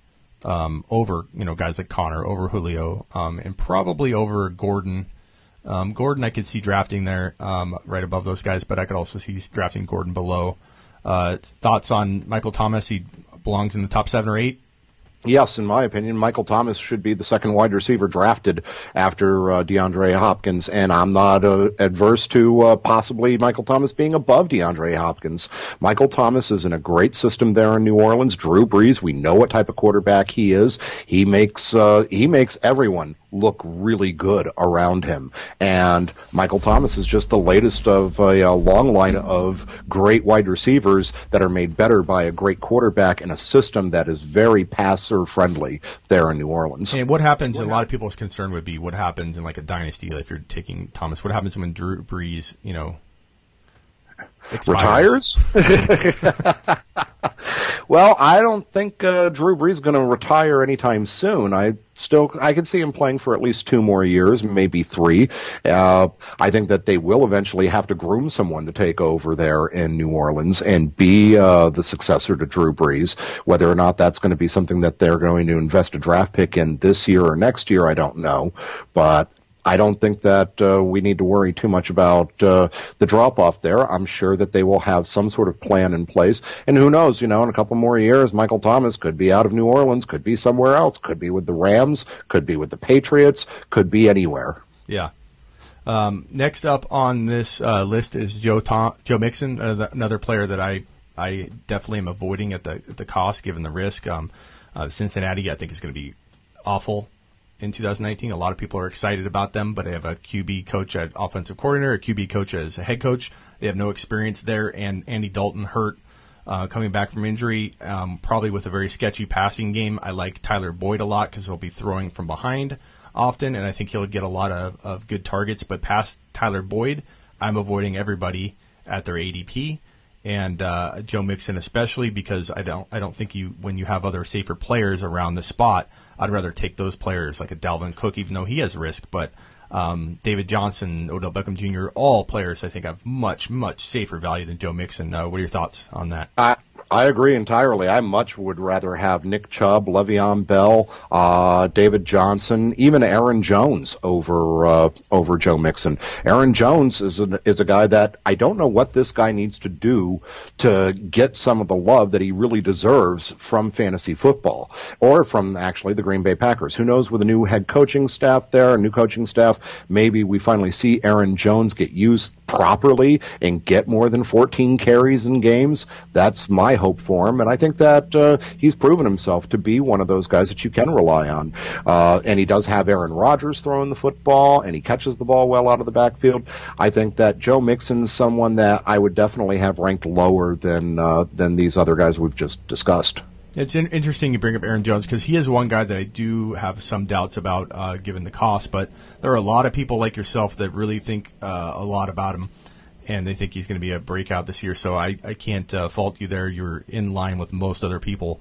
Um, over, you know, guys like Conner, over Julio, um, and probably over Gordon um, Gordon, I could see drafting there um, right above those guys, but I could also see drafting Gordon below. Uh, thoughts on Michael Thomas? He belongs in the top seven or eight. Yes, in my opinion, Michael Thomas should be the second wide receiver drafted after uh, DeAndre Hopkins, and I'm not uh, adverse to uh, possibly Michael Thomas being above DeAndre Hopkins. Michael Thomas is in a great system there in New Orleans. Drew Brees, we know what type of quarterback he is. He makes uh, he makes everyone look really good around him. And Michael Thomas is just the latest of a, a, long line of great wide receivers that are made better by a great quarterback in a system that is very passer friendly there in New Orleans. And what happens, what a lot of people's concern would be what happens in like a dynasty if you're taking Thomas, what happens when Drew Brees, you know, expires? retires? well, I don't think uh, Drew Brees is going to retire anytime soon. I still I can see him playing for at least two more years, maybe three. Uh, I think that they will eventually have to groom someone to take over there in New Orleans and be uh, the successor to Drew Brees. Whether or not that's going to be something that they're going to invest a draft pick in this year or next year, I don't know. But I don't think that uh, we need to worry too much about uh, the drop off there. I'm sure that they will have some sort of plan in place. And who knows, you know, in a couple more years, Michael Thomas could be out of New Orleans, could be somewhere else, could be with the Rams, could be with the Patriots, could be anywhere. Yeah. Um, next up on this uh, list is Joe Tom- Joe Mixon, uh, another player that I I definitely am avoiding at the at the cost given the risk. Um, uh, Cincinnati, I think, is going to be awful in 2019. A lot of people are excited about them, but they have a QB coach at offensive coordinator, a QB coach as a head coach. They have no experience there, and Andy Dalton hurt. Uh, coming back from injury, um, probably with a very sketchy passing game. I like Tyler Boyd a lot because he'll be throwing from behind often, and I think he'll get a lot of, of good targets. But past Tyler Boyd, I'm avoiding everybody at their ADP and uh, Joe Mixon especially because I don't I don't think you when you have other safer players around the spot I'd rather take those players like a Dalvin Cook, even though he has risk. But um, David Johnson, Odell Beckham Jr., all players I think have much, much safer value than Joe Mixon. Uh, what are your thoughts on that? I agree entirely. I much would rather have Nick Chubb, Le'Veon Bell, uh, David Johnson, even Aaron Jones over uh, over Joe Mixon. Aaron Jones is a, is a guy that I don't know what this guy needs to do to get some of the love that he really deserves from fantasy football or from actually the Green Bay Packers. Who knows with a new head coaching staff there, a new coaching staff, maybe we finally see Aaron Jones get used properly and get more than 14 carries in games. That's my hope for him, and I think that uh, he's proven himself to be one of those guys that you can rely on. Uh, and he does have Aaron Rodgers throwing the football, and he catches the ball well out of the backfield. I think that Joe Mixon's someone that I would definitely have ranked lower than uh, than these other guys we've just discussed. It's in- interesting you bring up Aaron Jones because he is one guy that I do have some doubts about uh, given the cost, but there are a lot of people like yourself that really think uh, a lot about him and they think he's going to be a breakout this year. So I, I can't uh, fault you there. You're in line with most other people.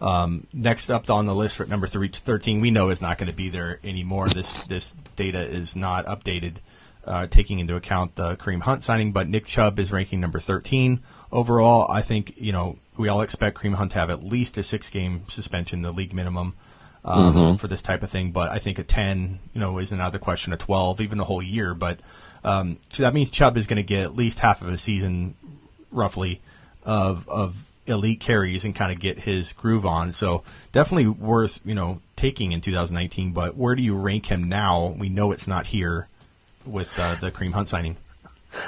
Um, next up on the list for number three, 13, we know is not going to be there anymore. This this data is not updated, uh, taking into account the Kareem Hunt signing. But Nick Chubb is ranking number 13 overall. I think you know we all expect Kareem Hunt to have at least a six game suspension, the league minimum. Um, mm-hmm. For this type of thing, but I think a ten, you know, is another question. A twelve, even a whole year, but um, so that means Chubb is going to get at least half of a season, roughly, of of elite carries and kind of get his groove on. So definitely worth you know taking in 2019. But where do you rank him now? We know it's not here with uh, the Kareem Hunt signing.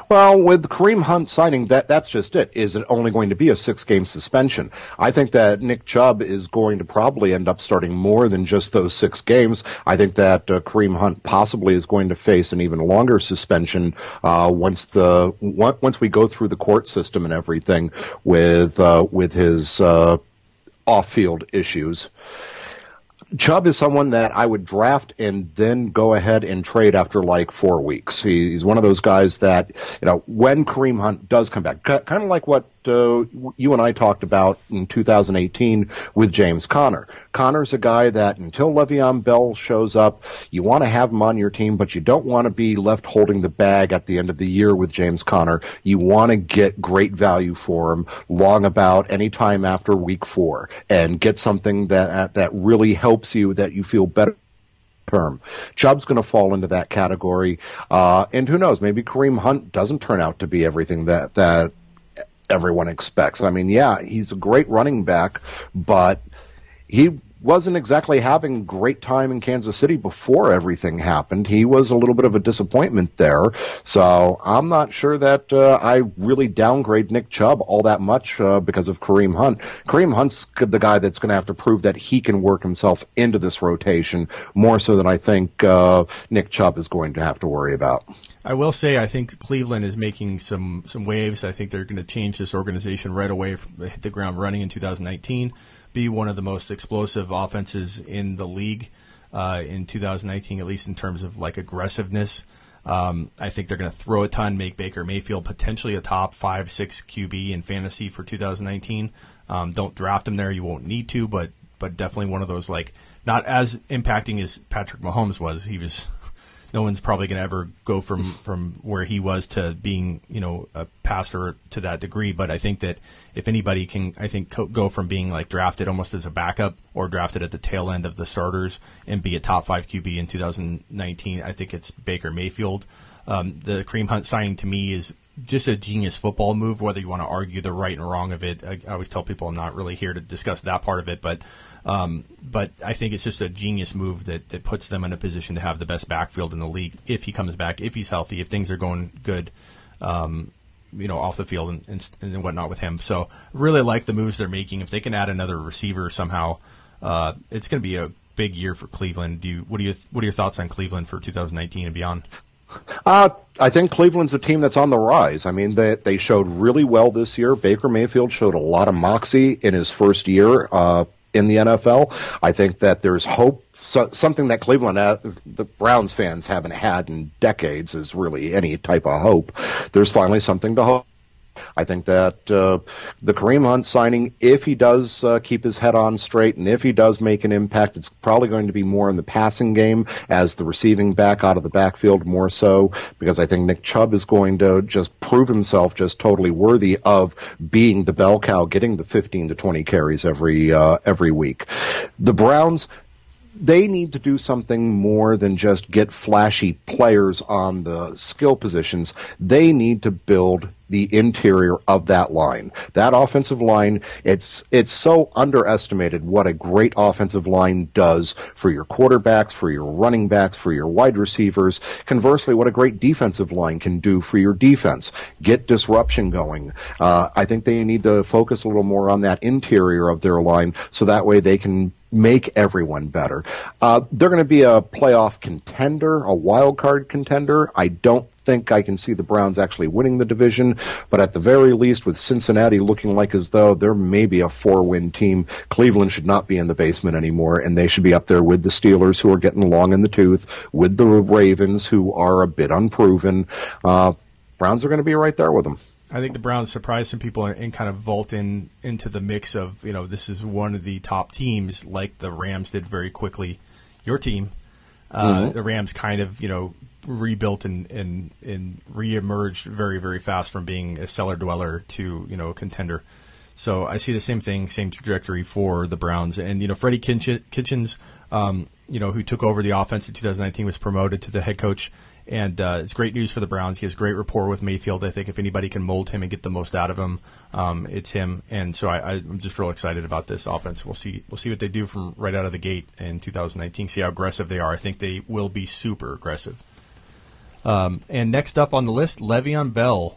Well, with Kareem Hunt signing, that that's just it. Is it only going to be a six game suspension? I think that Nick Chubb is going to probably end up starting more than just those six games. I think that uh, Kareem Hunt possibly is going to face an even longer suspension uh, once the once we go through the court system and everything with uh, with his uh, off field issues. Chubb is someone that I would draft and then go ahead and trade after like four weeks. He's one of those guys that, you know, when Kareem Hunt does come back, kind of like what uh, you and I talked about in 2018 with James Conner. Conner's a guy that until Le'Veon Bell shows up, you want to have him on your team, but you don't want to be left holding the bag at the end of the year with James Conner. You want to get great value for him long about any time after week four and get something that that really helps you that you feel better term. Chubb's going to fall into that category, uh, and who knows? Maybe Kareem Hunt doesn't turn out to be everything that that everyone expects. I mean, yeah, he's a great running back, but he wasn't exactly having great time in Kansas City before everything happened. He was a little bit of a disappointment there. So I'm not sure that uh, I really downgrade Nick Chubb all that much uh, because of Kareem Hunt. Kareem Hunt's the guy that's going to have to prove that he can work himself into this rotation more so than I think uh, Nick Chubb is going to have to worry about. I will say I think Cleveland is making some some waves. I think they're going to change this organization right away, hit the ground running in 2019 be one of the most explosive offenses in the league uh, in 2019, at least in terms of like aggressiveness. Um, I think they're going to throw a ton, make Baker Mayfield potentially a top five, six QB in fantasy for 2019. Um, don't draft him there; you won't need to, but but definitely one of those like not as impacting as Patrick Mahomes was. He was no one's probably going to ever go from from where he was to being you know a passer to that degree. But I think that if anybody can, I think go from being like drafted almost as a backup or drafted at the tail end of the starters and be a top five QB in 2019, I think it's Baker Mayfield. Um, the Kareem Hunt signing to me is just a genius football move. Whether you want to argue the right and wrong of it, I, I always tell people I'm not really here to discuss that part of it, but um, but I think it's just a genius move that, that puts them in a position to have the best backfield in the league if he comes back, if he's healthy, if things are going good, um, you know, off the field and, and, and, whatnot with him. So really like the moves they're making. If they can add another receiver somehow, uh, it's going to be a big year for Cleveland. Do you, what do you, what are your thoughts on Cleveland for 2019 and beyond? Uh, I think Cleveland's a team that's on the rise. I mean, they they showed really well this year. Baker Mayfield showed a lot of moxie in his first year. Uh, in the NFL. I think that there's hope. So, something that Cleveland, uh, the Browns fans haven't had in decades is really any type of hope. There's finally something to hope I think that uh, the Kareem Hunt signing, if he does uh, keep his head on straight and if he does make an impact, it's probably going to be more in the passing game as the receiving back out of the backfield more so because I think Nick Chubb is going to just prove himself just totally worthy of being the bell cow, getting the 15 to 20 carries every uh, every week. The Browns they need to do something more than just get flashy players on the skill positions. They need to build the interior of that line. That offensive line, it's it's so underestimated what a great offensive line does for your quarterbacks, for your running backs, for your wide receivers. Conversely, what a great defensive line can do for your defense. Get disruption going. Uh, I think they need to focus a little more on that interior of their line so that way they can make everyone better. Uh, they're going to be a playoff contender, a wild card contender. I don't think I can see the Browns actually winning the division, but at the very least, with Cincinnati looking like as though they're maybe a four-win team, Cleveland should not be in the basement anymore, and they should be up there with the Steelers, who are getting long in the tooth, with the Ravens, who are a bit unproven. Uh, Browns are going to be right there with them. I think the Browns surprised some people and kind of vault in into the mix of you know this is one of the top teams like the Rams did very quickly. Your team, uh, mm-hmm. the Rams, kind of you know rebuilt and and and reemerged very very fast from being a cellar dweller to you know a contender. So I see the same thing, same trajectory for the Browns. And you know Freddie Kitchens, um, you know who took over the offense in 2019, was promoted to the head coach and uh, it's great news for the Browns. He has great rapport with Mayfield. I think if anybody can mold him and get the most out of him, um, it's him. And so I, am just real excited about this offense. We'll see. We'll see what they do from right out of the gate in 2019. See how aggressive they are. I think they will be super aggressive. Um, and next up on the list, Le'Veon Bell.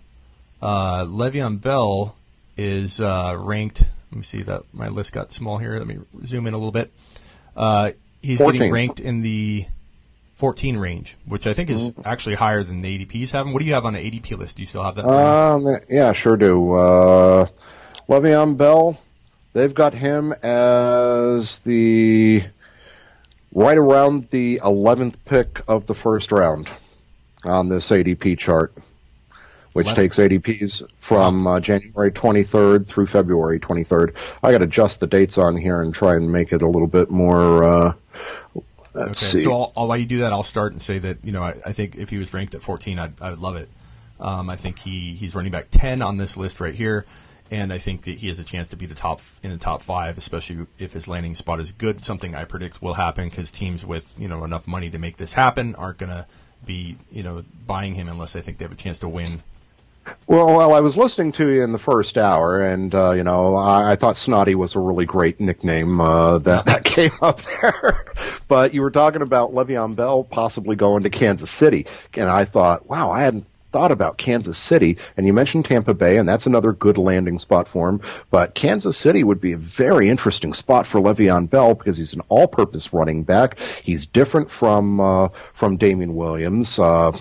Uh, Le'Veon Bell is uh, ranked. Let me see that my list got small here. Let me zoom in a little bit. Uh, he's 14. getting ranked in the 14 range, which I think is mm-hmm. actually higher than the ADPs have. What do you have on the ADP list? Do you still have that? Um, yeah, sure do. Uh, Le'Veon Bell, they've got him as the right around the 11th pick of the first round on this ADP chart, which 11. takes ADPs from uh, January 23rd through February 23rd. I got to adjust the dates on here and try and make it a little bit more. Uh, Let's okay, see. so I'll, I'll, while you do that, I'll start and say that you know I, I think if he was ranked at 14, I'd, I would love it. Um, I think he he's running back 10 on this list right here, and I think that he has a chance to be the top in the top five, especially if his landing spot is good. Something I predict will happen because teams with you know enough money to make this happen aren't going to be you know buying him unless they think they have a chance to win well, well, I was listening to you in the first hour, and uh, you know, I, I, thought Snotty was a really great nickname uh, that that came up there. but you were talking about Le'Veon Bell possibly going to Kansas City, and I thought, wow, I hadn't thought about Kansas City, and you mentioned Tampa Bay, and that's another good landing spot for him. But Kansas City would be a very interesting spot for Le'Veon Bell because he's an all-purpose running back. He's different from uh, from Damien Williams. Uh,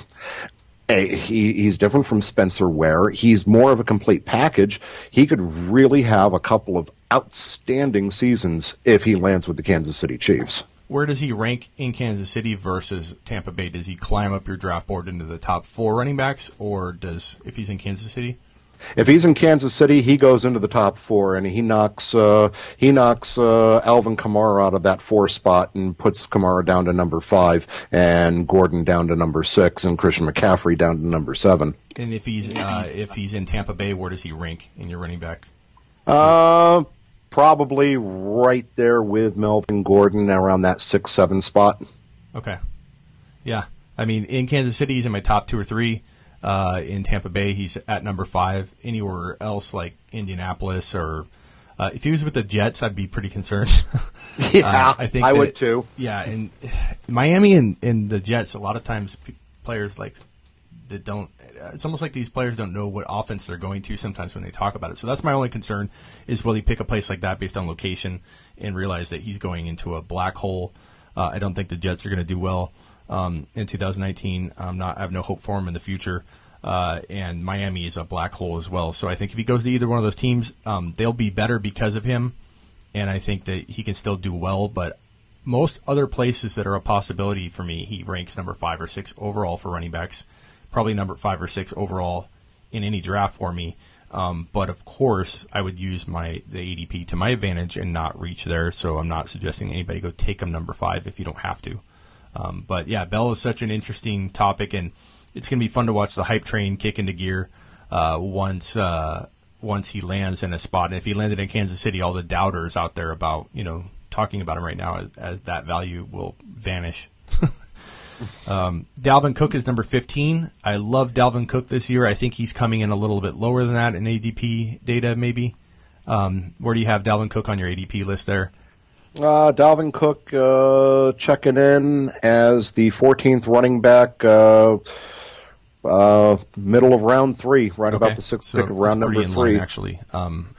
he, he's different from Spencer Ware. He's more of a complete package. He could really have a couple of outstanding seasons if he lands with the Kansas City Chiefs. Where does he rank in Kansas City versus Tampa Bay? Does he climb up your draft board into the top four running backs, or does if he's in Kansas City? If he's in Kansas City, he goes into the top four, and he knocks uh, he knocks uh, Alvin Kamara out of that four spot and puts Kamara down to number five, and Gordon down to number six, and Christian McCaffrey down to number seven. And if he's uh, if he's in Tampa Bay, where does he rank in your running back? Uh, probably right there with Melvin Gordon, around that six seven spot. Okay, yeah. I mean, in Kansas City, he's in my top two or three. Uh, in Tampa Bay, he's at number five. Anywhere else like Indianapolis or uh, if he was with the Jets, I'd be pretty concerned. yeah, uh, I think I that, would too. Yeah, and Miami and, and the Jets, a lot of times p- players like that don't. It's almost like these players don't know what offense they're going to sometimes when they talk about it. So that's my only concern: is will he pick a place like that based on location and realize that he's going into a black hole? Uh, I don't think the Jets are going to do well um, in 2019. I'm not. I have no hope for him in the future. Uh, and Miami is a black hole as well. So I think if he goes to either one of those teams, um, they'll be better because of him. And I think that he can still do well. But most other places that are a possibility for me, he ranks number five or six overall for running backs. Probably number five or six overall in any draft for me. Um, but of course, I would use my the ADP to my advantage and not reach there. So I'm not suggesting anybody go take him number five if you don't have to. Um, but yeah, Bell is such an interesting topic, and it's going to be fun to watch the hype train kick into gear uh, once uh, once he lands in a spot. And if he landed in Kansas City, all the doubters out there about you know talking about him right now as, as that value will vanish. um, Dalvin Cook is number 15. I love Dalvin Cook this year. I think he's coming in a little bit lower than that in ADP data, maybe. Um, where do you have Dalvin Cook on your ADP list there? Uh, Dalvin Cook uh, checking in as the 14th running back, uh, uh, middle of round three, right okay. about the sixth so pick of round number three. Line, actually, um,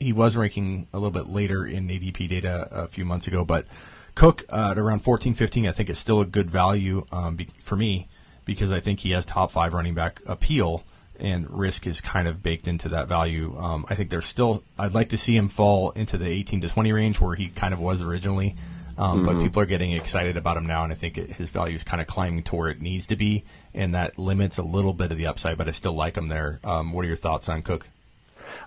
he was ranking a little bit later in ADP data a few months ago, but Cook uh, at around 14, 15, I think is still a good value um, be- for me because I think he has top five running back appeal and risk is kind of baked into that value. Um, I think there's still, I'd like to see him fall into the 18 to 20 range where he kind of was originally. Um, mm-hmm. But people are getting excited about him now, and I think it, his value is kind of climbing to where it needs to be, and that limits a little bit of the upside. But I still like him there. Um, what are your thoughts on Cook?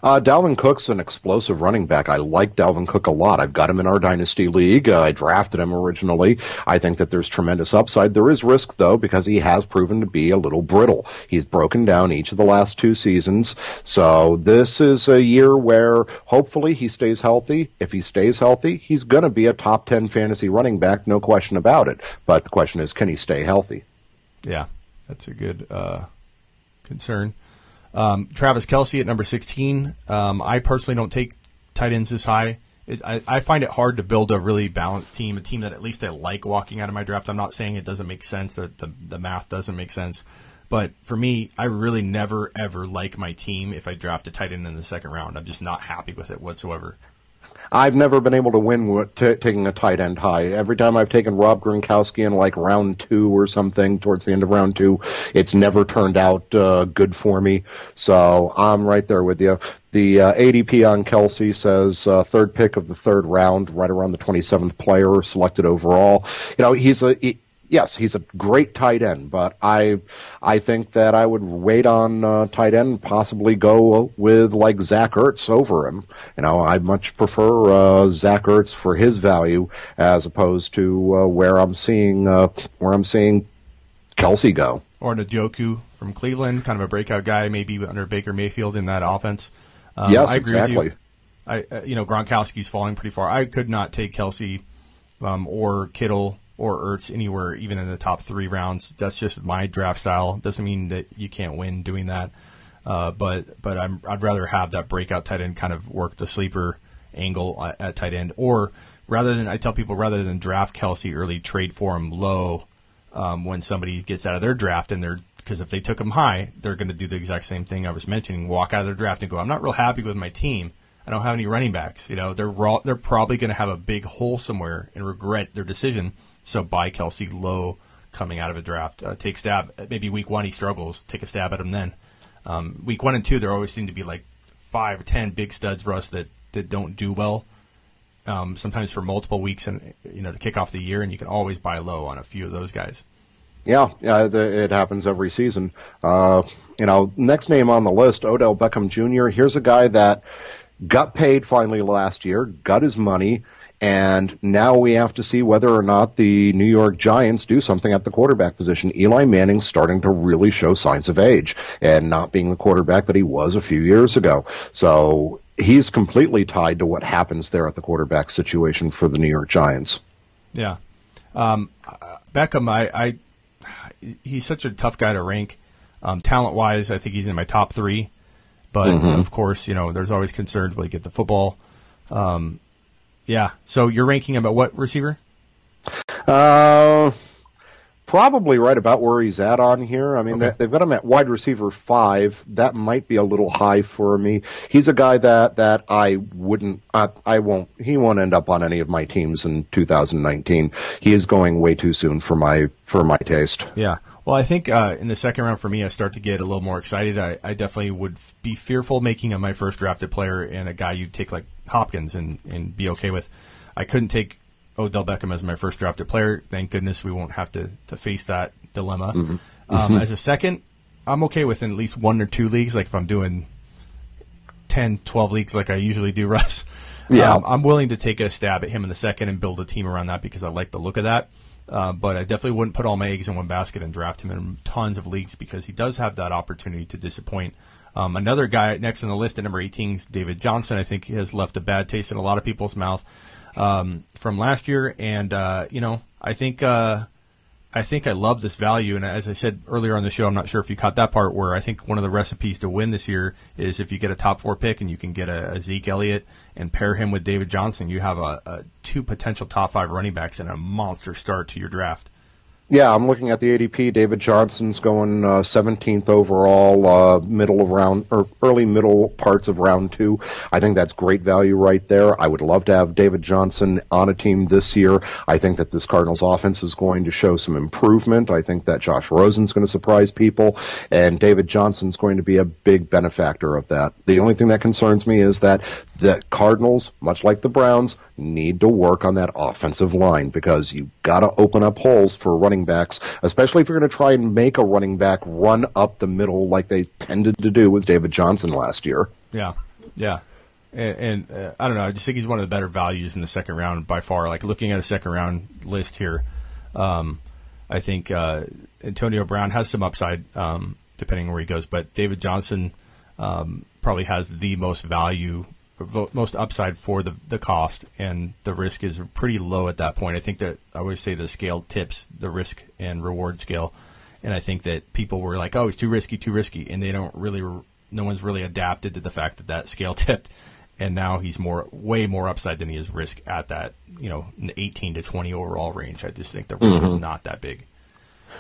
Uh, Dalvin Cook's an explosive running back. I like Dalvin Cook a lot. I've got him in our dynasty league. Uh, I drafted him originally. I think that there's tremendous upside. There is risk though because he has proven to be a little brittle. He's broken down each of the last two seasons. So this is a year where hopefully he stays healthy. If he stays healthy, he's going to be a top 10 fantasy running back, no question about it. But the question is, can he stay healthy? Yeah, that's a good uh, concern. Um, Travis Kelce at number 16. Um, I personally don't take tight ends this high. It, I, I, find it hard to build a really balanced team, a team that at least I like walking out of my draft. I'm not saying it doesn't make sense, that the, the math doesn't make sense. But for me, I really never, ever like my team if I draft a tight end in the second round. I'm just not happy with it whatsoever. I've never been able to win t- taking a tight end high. Every time I've taken Rob Gronkowski in like round two or something, towards the end of round two, it's never turned out uh, good for me. So I'm right there with you. The uh, ADP on Kelce says uh, third pick of the third round, right around the 27th player selected overall. You know, he's a he, yes, he's a great tight end, but I I think that I would wait on uh, tight end, possibly go with like Zach Ertz over him. You know, I much prefer uh, Zach Ertz for his value as opposed to uh, where I'm seeing uh, where I'm seeing Kelce go. Or Njoku from Cleveland, kind of a breakout guy, maybe under Baker Mayfield in that offense. Um, yes, I agree exactly. With you. I, uh, you know, Gronkowski's falling pretty far. I could not take Kelce um, or Kittle or Ertz anywhere, even in the top three rounds. That's just my draft style. Doesn't mean that you can't win doing that. Uh, but but I'm, I'd rather have that breakout tight end kind of work the sleeper angle at, at, tight end, or rather than I tell people rather than draft Kelce early, trade for him low um, when somebody gets out of their draft and they're because if they took him high, they're going to do the exact same thing I was mentioning: walk out of their draft and go, "I'm not real happy with my team. I don't have any running backs." You know, they're raw, they're probably going to have a big hole somewhere and regret their decision so buy Kelce low coming out of a draft. Uh, take stab. Maybe week one he struggles. Take a stab at him then. Um, week one and two, there always seem to be like five or ten big studs for us that, that don't do well. Um, sometimes for multiple weeks and you know to kick off the year, and you can always buy low on a few of those guys. Yeah, yeah, it happens every season. Uh, you know, next name on the list, Odell Beckham Jr. Here's a guy that got paid finally last year, got his money, and now we have to see whether or not the New York Giants do something at the quarterback position. Eli Manning's starting to really show signs of age and not being the quarterback that he was a few years ago. So he's completely tied to what happens there at the quarterback situation for the New York Giants. Yeah. Um, Beckham, I, I, he's such a tough guy to rank. Um, talent wise, I think he's in my top three. But mm-hmm. of course, you know, there's always concerns when you get the football. Um, yeah. So you're ranking him at what receiver? Uh, probably right about where he's at on here. I mean, okay. they've got him at wide receiver five. That might be a little high for me. He's a guy that that I wouldn't, I, I won't, he won't end up on any of my teams in 2019. He is going way too soon for my for my taste. Yeah. Well, I think uh, in the second round for me, I start to get a little more excited. I, I definitely would be fearful making him my first drafted player and a guy you'd take like Hopkins and, and be okay with. I couldn't take Odell Beckham as my first drafted player. Thank goodness we won't have to, to face that dilemma. Mm-hmm. Um, mm-hmm. As a second, I'm okay with in at least one or two leagues. Like if I'm doing 10, 12 leagues like I usually do, Russ, Yeah. um, I'm willing to take a stab at him in the second and build a team around that because I like the look of that. Uh, but I definitely wouldn't put all my eggs in one basket and draft him in tons of leagues because he does have that opportunity to disappoint. Um, another guy next on the list at number 18 is David Johnson. I think he has left a bad taste in a lot of people's mouth um, from last year, and uh, you know I think uh, I think I love this value. And as I said earlier on the show, I'm not sure if you caught that part where I think one of the recipes to win this year is if you get a top four pick and you can get a, a Zeke Elliott and pair him with David Johnson, you have a, a two potential top five running backs and a monster start to your draft. Yeah, I'm looking at the ADP. David Johnson's going uh, 17th overall, uh, middle of round or early middle parts of round two. I think that's great value right there. I would love to have David Johnson on a team this year. I think that this Cardinals offense is going to show some improvement. I think that Josh Rosen's going to surprise people, and David Johnson's going to be a big benefactor of that. The only thing that concerns me is that the Cardinals, much like the Browns, need to work on that offensive line because you got to open up holes for running backs, especially if you're going to try and make a running back run up the middle like they tended to do with David Johnson last year. Yeah, yeah. And, and uh, I don't know. I just think he's one of the better values in the second round by far. Like looking at a second round list here, um, I think uh, Antonio Brown has some upside um, depending on where he goes, but David Johnson um, probably has the most value, most upside for the the cost, and the risk is pretty low at that point. I think that I always say the scale tips the risk and reward scale, and I think that people were like, "Oh, it's too risky, too risky," and they don't really, no one's really adapted to the fact that that scale tipped, and now he's more, way more upside than he is risk at that, you know, 18 to 20 overall range. I just think the risk is mm-hmm. not that big.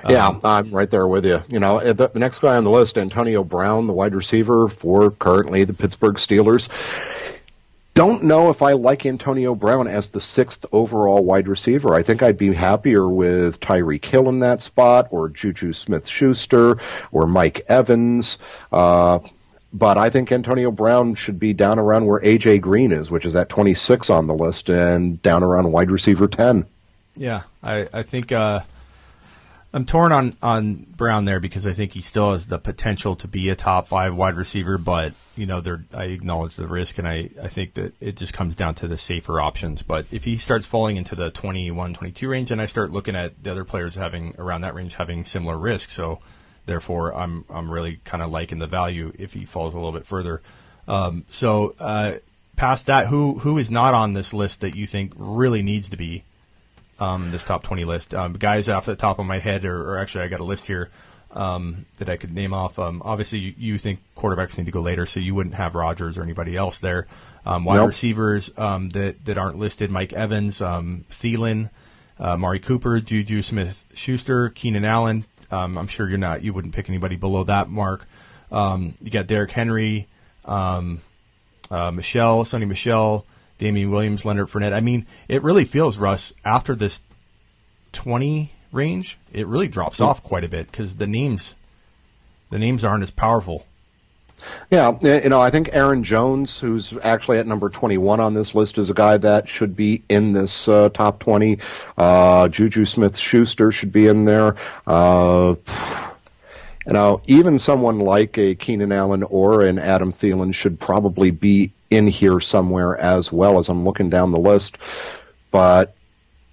Yeah, um, I'm right there with you. You know, the, the next guy on the list, Antonio Brown, the wide receiver for currently the Pittsburgh Steelers. Don't know if I like Antonio Brown as the sixth overall wide receiver. I think I'd be happier with Tyreek Hill in that spot, or Juju Smith Schuster, or Mike Evans. Uh, but I think Antonio Brown should be down around where AJ Green is, which is at 26 on the list, and down around wide receiver 10. Yeah, I, I think uh, I'm torn on, on Brown there because I think he still has the potential to be a top five wide receiver, but you know, I acknowledge the risk, and I, I think that it just comes down to the safer options. But if he starts falling into the 21, 22 range, and I start looking at the other players having around that range having similar risk, so therefore I'm I'm really kind of liking the value if he falls a little bit further. Um, so uh, past that, who who is not on this list that you think really needs to be um, this top 20 list. Um, guys off the top of my head, or, or actually, I got a list here um, that I could name off. Um, obviously, you, you, think quarterbacks need to go later, so you wouldn't have Rodgers or anybody else there. Um, wide Nope. receivers um, that, that aren't listed Mike Evans, um, Thielen, uh, Mari Cooper, Juju Smith Schuster, Keenan Allen. Um, I'm sure you're not, you wouldn't pick anybody below that mark. Um, you got Derrick Henry, um, uh, Michel, Sony Michel, Damien Williams, Leonard Fournette. I mean, it really feels, Russ, after this 20 range, it really drops off quite a bit because the names, the names aren't as powerful. Yeah, you know, I think Aaron Jones, who's actually at number 21 on this list, is a guy that should be in this uh, top 20. Uh, Juju Smith Schuster should be in there. Uh, you know, even someone like a Keenan Allen or an Adam Thielen should probably be in here somewhere as well as I'm looking down the list. But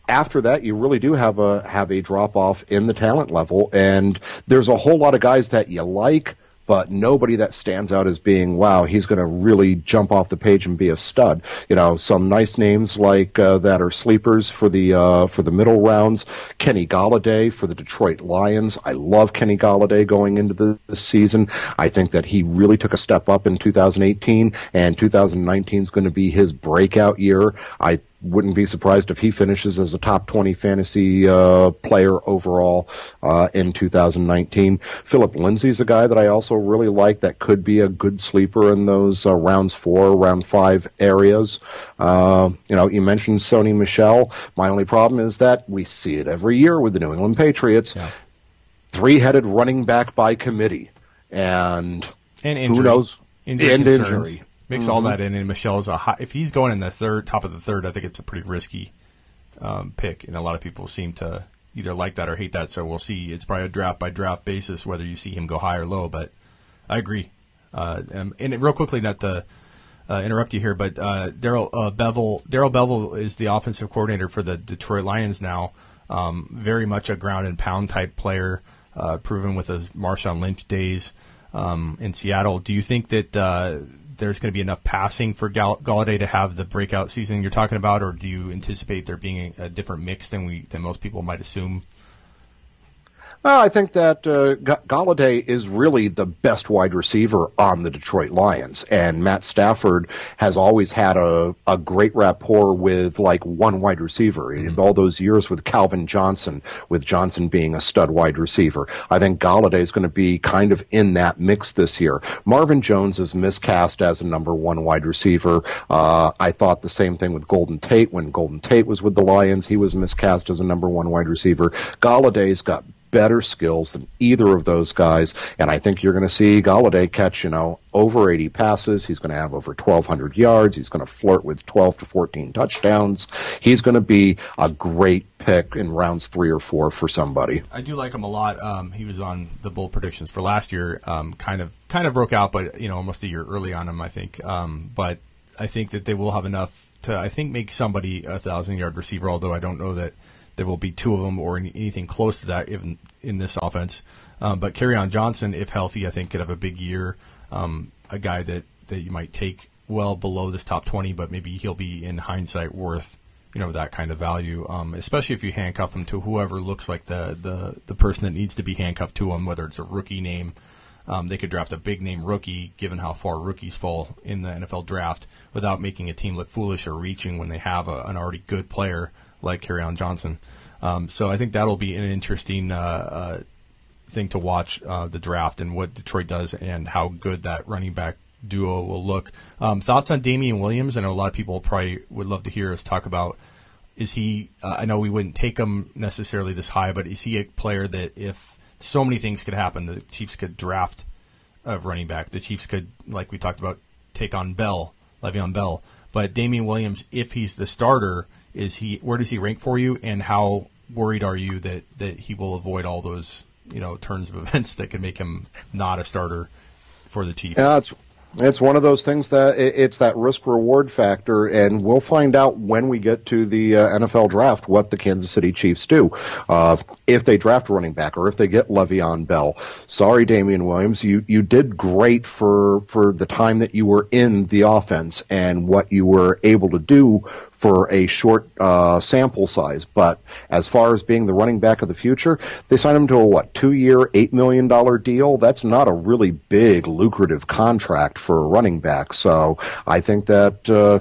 after that, you really do have a have a drop off in the talent level, and there's a whole lot of guys that you like, but nobody that stands out as being wow, he's going to really jump off the page and be a stud. You know, some nice names like uh, that are sleepers for the uh, for the middle rounds. Kenny Golladay for the Detroit Lions. I love Kenny Golladay going into the, this season. I think that he really took a step up in 2018, and 2019 is going to be his breakout year. I wouldn't be surprised if he finishes as a top 20 fantasy uh, player overall uh, in 2019. Philip Lindsay's a guy that I also really like that could be a good sleeper in those uh, rounds four, round five areas. Uh, you know, you mentioned Sony Michel. My only problem is that we see it every year with the New England Patriots. Yeah. Three-headed running back by committee, and And injury. who knows? Injury and concerns. injury. Mix all that in, and Michel's a high, if he's going in the third, top of the third, I think it's a pretty risky um, pick, and a lot of people seem to either like that or hate that. So we'll see. It's probably a draft by draft basis whether you see him go high or low. But I agree. Uh, um, and real quickly, not to uh, interrupt you here, but uh, Darrell uh, Bevell, Darrell Bevell is the offensive coordinator for the Detroit Lions now. Um, very much a ground and pound type player, uh, proven with his Marshawn Lynch days um, in Seattle. Do you think that uh, there's going to be enough passing for Gall- Golladay to have the breakout season you're talking about, or do you anticipate there being a, a different mix than we than most people might assume? Well, I think that uh, Golladay is really the best wide receiver on the Detroit Lions, and Matt Stafford has always had a, a great rapport with like one wide receiver. Mm-hmm. All those years with Calvin Johnson, with Johnson being a stud wide receiver, I think Golladay is going to be kind of in that mix this year. Marvin Jones is miscast as a number one wide receiver. Uh, I thought the same thing with Golden Tate when Golden Tate was with the Lions. He was miscast as a number one wide receiver. Golladay's got better skills than either of those guys. And I think you're going to see Golladay catch, you know, over 80 passes. He's going to have over 1,200 yards. He's going to flirt with 12 to 14 touchdowns. He's going to be a great pick in rounds three or four for somebody. I do like him a lot. Um, he was on the bold predictions for last year. Um, kind of, kind of broke out, but you know, almost a year early on him, I think. Um, but I think that they will have enough to, I think, make somebody a thousand yard receiver. Although I don't know that there will be two of them or anything close to that even in this offense. Um, but on Johnson, if healthy, I think could have a big year. Um, a guy that, that you might take well below this top 20, but maybe he'll be in hindsight worth you know that kind of value, um, especially if you handcuff him to whoever looks like the, the, the person that needs to be handcuffed to him, whether it's a rookie name. Um, they could draft a big name rookie, given how far rookies fall in the NFL draft, without making a team look foolish or reaching when they have a, an already good player like Kerryon Johnson. Um, so I think that'll be an interesting uh, uh, thing to watch uh, the draft and what Detroit does and how good that running back duo will look. Um, thoughts on Damien Williams? I know a lot of people probably would love to hear us talk about. Is he? Uh, I know we wouldn't take him necessarily this high, but is he a player that if so many things could happen, the Chiefs could draft a running back. The Chiefs could, like we talked about, take on Bell, Le'Veon Bell. But Damien Williams, if he's the starter, is he? Where does he rank for you? And how worried are you that that he will avoid all those you know turns of events that could make him not a starter for the Chiefs? Yeah, it's it's one of those things that it's that risk reward factor, and we'll find out when we get to the uh, NFL draft what the Kansas City Chiefs do. Uh, if they draft running back or if they get Le'Veon Bell. Sorry, Damien Williams, you, you did great for, for the time that you were in the offense and what you were able to do for a short uh, sample size. But as far as being the running back of the future, they signed him to a what two year, eight million dollar deal. That's not a really big, lucrative contract for a running back. So I think that. Uh,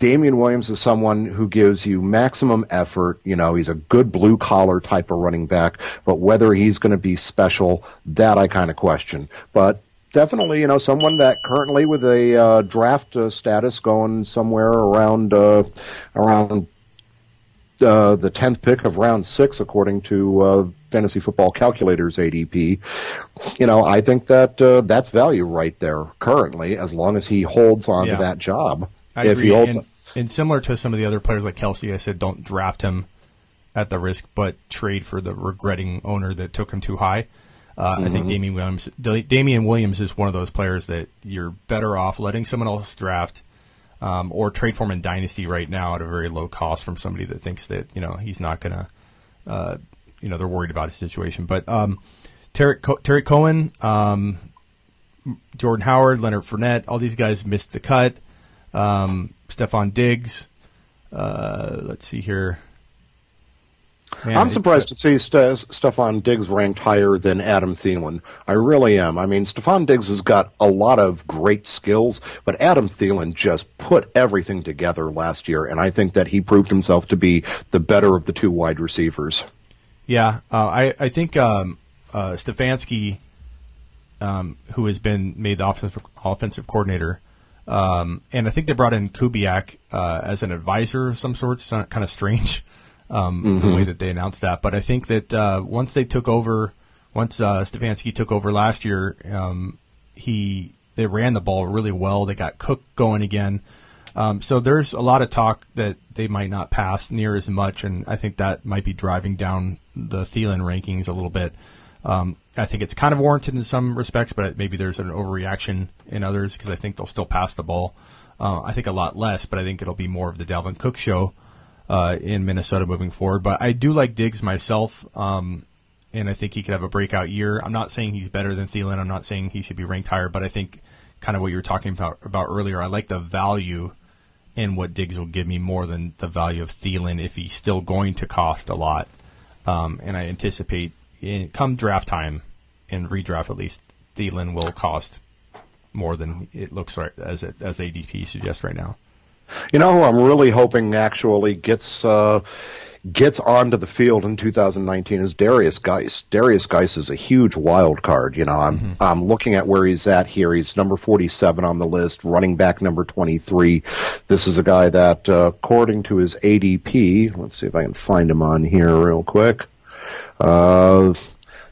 Damien Williams is someone who gives you maximum effort. You know, he's a good blue collar type of running back, but whether he's going to be special, that I kind of question. But definitely, you know, someone that currently with a uh, draft uh, status going somewhere around uh, around uh, the tenth pick of round six, according to uh, Fantasy Football Calculator's ADP. You know, I think that uh, that's value right there currently, as long as he holds on yeah. to that job. I if agree. he holds, and, and similar to some of the other players like Kelce, I said don't draft him at the risk, but trade for the regretting owner that took him too high. Uh, mm-hmm. I think mm-hmm. Williams, Damien Williams is one of those players that you're better off letting someone else draft um, or trade for him in dynasty right now at a very low cost from somebody that thinks that you know he's not gonna, uh, you know, they're worried about his situation. But um, Tarik Co- Tarik Cohen, um, Jordan Howard, Leonard Fournette, all these guys missed the cut. Um, Stefon Diggs. Uh, let's see here. Man, I'm surprised to see St- Stefon Diggs ranked higher than Adam Thielen. I really am. I mean, Stefon Diggs has got a lot of great skills, but Adam Thielen just put everything together last year, and I think that he proved himself to be the better of the two wide receivers. Yeah, uh, I I think um, uh, Stefanski, um, who has been made the offensive offensive coordinator, um, and I think they brought in Kubiak uh, as an advisor of some sort. It's kind of strange um, mm-hmm. the way that they announced that. But I think that uh, once they took over, once uh, Stefanski took over last year, um, he they ran the ball really well. They got Cook going again. Um, so there's a lot of talk that they might not pass near as much, and I think that might be driving down the Thielen rankings a little bit. Um, I think it's kind of warranted in some respects, but maybe there's an overreaction in others because I think they'll still pass the ball. Uh, I think a lot less, but I think it'll be more of the Dalvin Cook show uh, in Minnesota moving forward. But I do like Diggs myself, um, and I think he could have a breakout year. I'm not saying he's better than Thielen. I'm not saying he should be ranked higher, but I think kind of what you were talking about about earlier. I like the value in what Diggs will give me more than the value of Thielen if he's still going to cost a lot. Um, and I anticipate in, come draft time and redraft at least, Thielen will cost more than it looks like as as ADP suggests right now. You know who I'm really hoping actually gets uh, gets onto the field in 2019 is Darius Guice. Darius Guice is a huge wild card. You know, I'm mm-hmm. I'm looking at where he's at here. He's number 47 on the list, running back number 23. This is a guy that, uh, according to his ADP, let's see if I can find him on here real quick. Uh,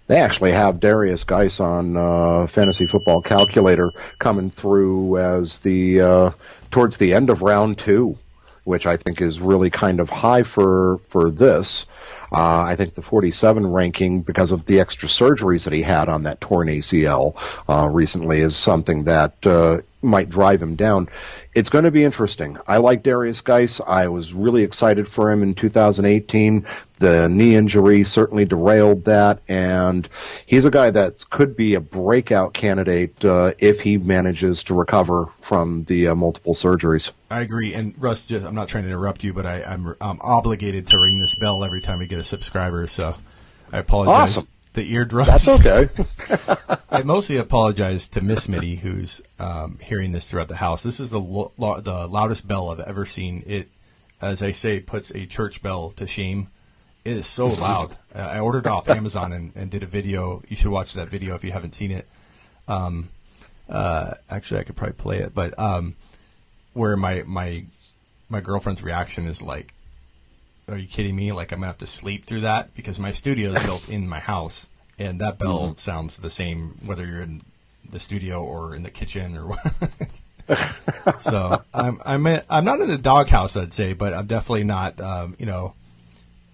they actually have Darius Guice on uh, Fantasy Football Calculator coming through as the uh, towards the end of round two, which I think is really kind of high for for this. Uh, I think the 47 ranking, because of the extra surgeries that he had on that torn ACL uh, recently, is something that uh, might drive him down it's going to be interesting. I like Darius Guice. I was really excited for him in 2018. The knee injury certainly derailed that, and he's a guy that could be a breakout candidate uh, if he manages to recover from the uh, multiple surgeries. I agree. And Russ, just, I'm not trying to interrupt you, but I, am obligated to ring this bell every time we get a subscriber, so I apologize. Awesome the eardrums. That's okay. I mostly apologize to Miss Mitty, who's um, hearing this throughout the house. This is the lo- lo- the loudest bell I've ever seen. It, as I say, puts a church bell to shame. It is so loud. Uh, I ordered off Amazon and, and, did a video. You should watch that video if you haven't seen it. Um, uh, actually, I could probably play it, but um, where my my my girlfriend's reaction is like, are you kidding me? Like I'm gonna have to sleep through that because my studio is built in my house, and that bell mm-hmm. sounds the same whether you're in the studio or in the kitchen or. so I'm I'm in, I'm not in the doghouse, I'd say, but I'm definitely not um, you know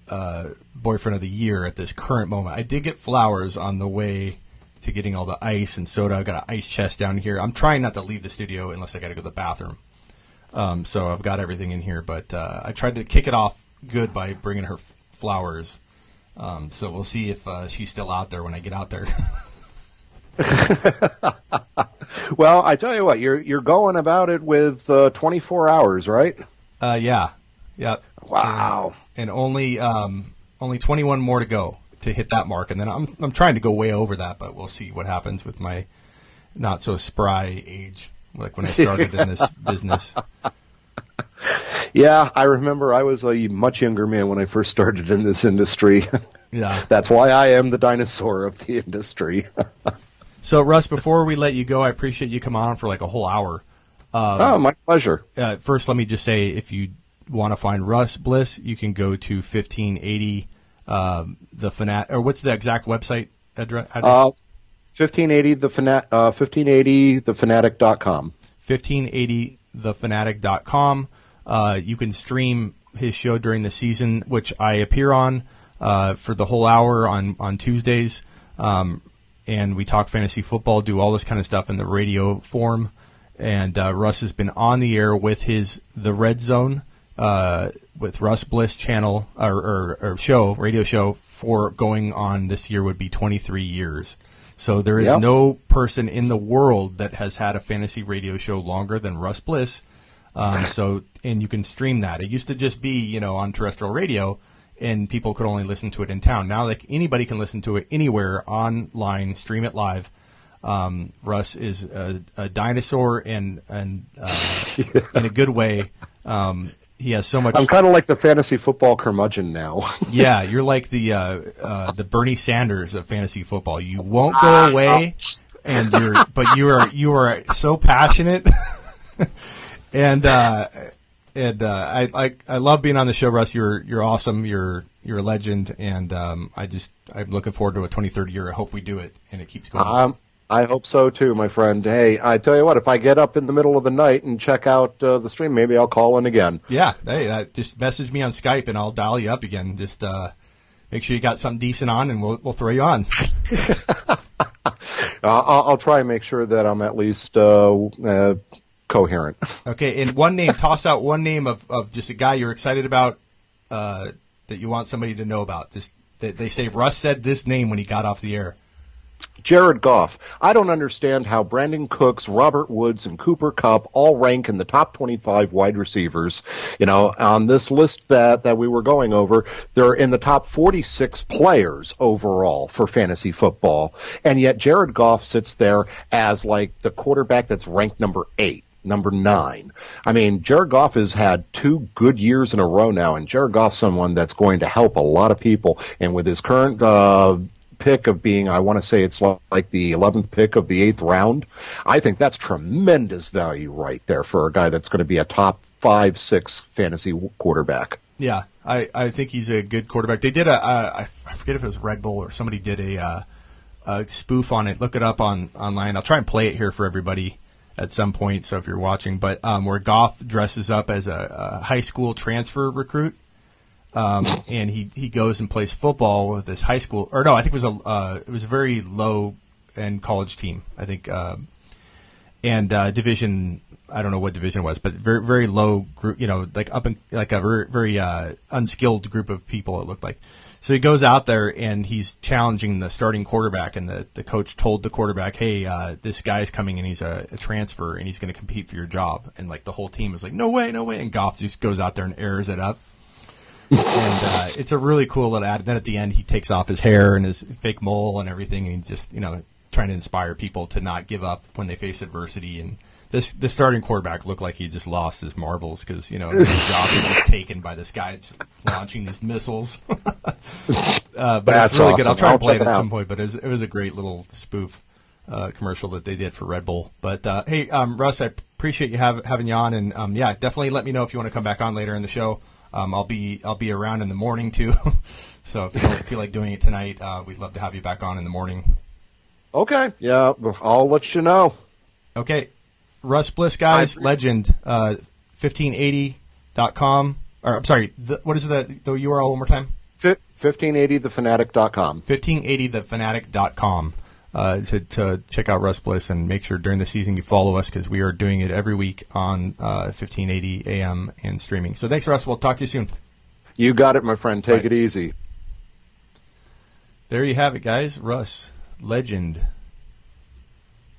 uh, boyfriend of the year at this current moment. I did get flowers on the way to getting all the ice and soda. I got an ice chest down here. I'm trying not to leave the studio unless I got to go to the bathroom. Um, so I've got everything in here, but uh, I tried to kick it off good by bringing her f- flowers. Um, so we'll see if uh, she's still out there when I get out there. well, I tell you what, you're you're going about it with uh, 24 hours, right? Uh, yeah, yep. Wow. And, and only um, only 21 more to go to hit that mark, and then I'm I'm trying to go way over that, but we'll see what happens with my not so spry age, like when I started in this business. Yeah, I remember I was a much younger man when I first started in this industry. Yeah. That's why I am the dinosaur of the industry. so, Russ, before we let you go, I appreciate you coming on for like a whole hour. Um, oh, my pleasure. Uh, first, let me just say if you want to find Russ Bliss, you can go to 1580 um, the Fanat, or what's the exact website address? Uh, 1580 the Fanat, uh, 1580 thefanatic.com. 1580 thefanatic.com. Uh, you can stream his show during the season, which I appear on uh, for the whole hour on on Tuesdays. Um, and we talk fantasy football, do all this kind of stuff in the radio form. And uh, Russ has been on the air with his The Red Zone uh, with Russ Bliss channel or, or, or, show, radio show for going on this year would be 23 years. So there is yep. no person in the world that has had a fantasy radio show longer than Russ Bliss. Um, so, and you can stream that. It used to just be, you know, on terrestrial radio, and people could only listen to it in town. Now, like anybody can listen to it anywhere online, stream it live. Um, Russ is a, a, dinosaur, and and uh, in a good way. Um, he has so much. I'm kind of like the fantasy football curmudgeon now. yeah, you're like the uh, uh, the Bernie Sanders of fantasy football. You won't go away, and you're but you are you are so passionate and uh, and uh, I, I I love being on the show, Russ. You're you're awesome. You're you're a legend, and um, I just I'm looking forward to a 23rd year. I hope we do it, and it keeps going. Um, I hope so too, my friend. Hey, I tell you what, if I get up in the middle of the night and check out uh, the stream, maybe I'll call in again. Yeah, hey, uh, just message me on Skype, and I'll dial you up again. Just uh, make sure you got something decent on, and we'll we'll throw you on. uh, I'll, I'll, try and make sure that I'm at least uh, uh, coherent. Okay, and one name, toss out one name of, of just a guy you're excited about uh, that you want somebody to know about. Just that they say Russ said this name when he got off the air. Jared Goff. I don't understand how Brandin Cooks, Robert Woods, and Cooper Kupp all rank in the top 25 wide receivers. You know, on this list that, that we were going over, they're in the top 46 players overall for fantasy football. And yet Jared Goff sits there as like the quarterback that's ranked number eight number nine. I mean, Jared Goff has had two good years in a row now, and Jared Goff's someone that's going to help a lot of people. And with his current uh, pick of being, I want to say it's like the 11th pick of the eighth round. I think that's tremendous value right there for a guy that's going to be a top five, six fantasy quarterback. Yeah, I, I think he's a good quarterback. They did a, a I forget if it was Red Bull or somebody did a, uh, a spoof on it. Look it up on online. I'll try and play it here for everybody at some point. So if you're watching, but um, where Goff dresses up as a, a high school transfer recruit um, and he, he goes and plays football with this high school, or no, I think it was a uh, it was a very low end college team. I think, uh, and uh, division. I don't know what division it was, but very very low group. You know, like up in like a very, very uh, unskilled group of people. It looked like. So he goes out there and he's challenging the starting quarterback, and the, the coach told the quarterback, "Hey, uh, this guy's coming and he's a, a transfer and he's going to compete for your job." And like the whole team is like, "No way, no way!" And Goff just goes out there and airs it up and uh, it's a really cool little ad. And then at the end, he takes off his hair and his fake mole and everything, and he's just you know trying to inspire people to not give up when they face adversity. And this the starting quarterback looked like he just lost his marbles because you know his job was taken by this guy launching these missiles. uh, but That's it's really awesome. good. I'll try to play it at some point. But it was, it was a great little spoof. Uh, commercial that they did for Red Bull. But uh, hey, um, Russ, I appreciate you have, having you on, and um, yeah, definitely let me know if you want to come back on later in the show. Um, I'll be I'll be around in the morning too. so if you don't feel like doing it tonight, uh, we'd love to have you back on in the morning. Okay. Yeah, I'll let you know. Okay. Russ Bliss, guys, legend. Uh, 1580.com. Or, I'm sorry, the, what is the, the URL one more time? 1580thefanatic.com. 1580thefanatic.com uh, to, to check out Russ Bliss and make sure during the season you follow us because we are doing it every week on uh, 1580 AM and streaming. So thanks, Russ. We'll talk to you soon. You got it, my friend. Take right. it easy. There you have it, guys. Russ, legend.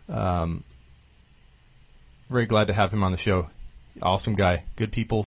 Um, very glad to have him on the show. Awesome guy. Good people.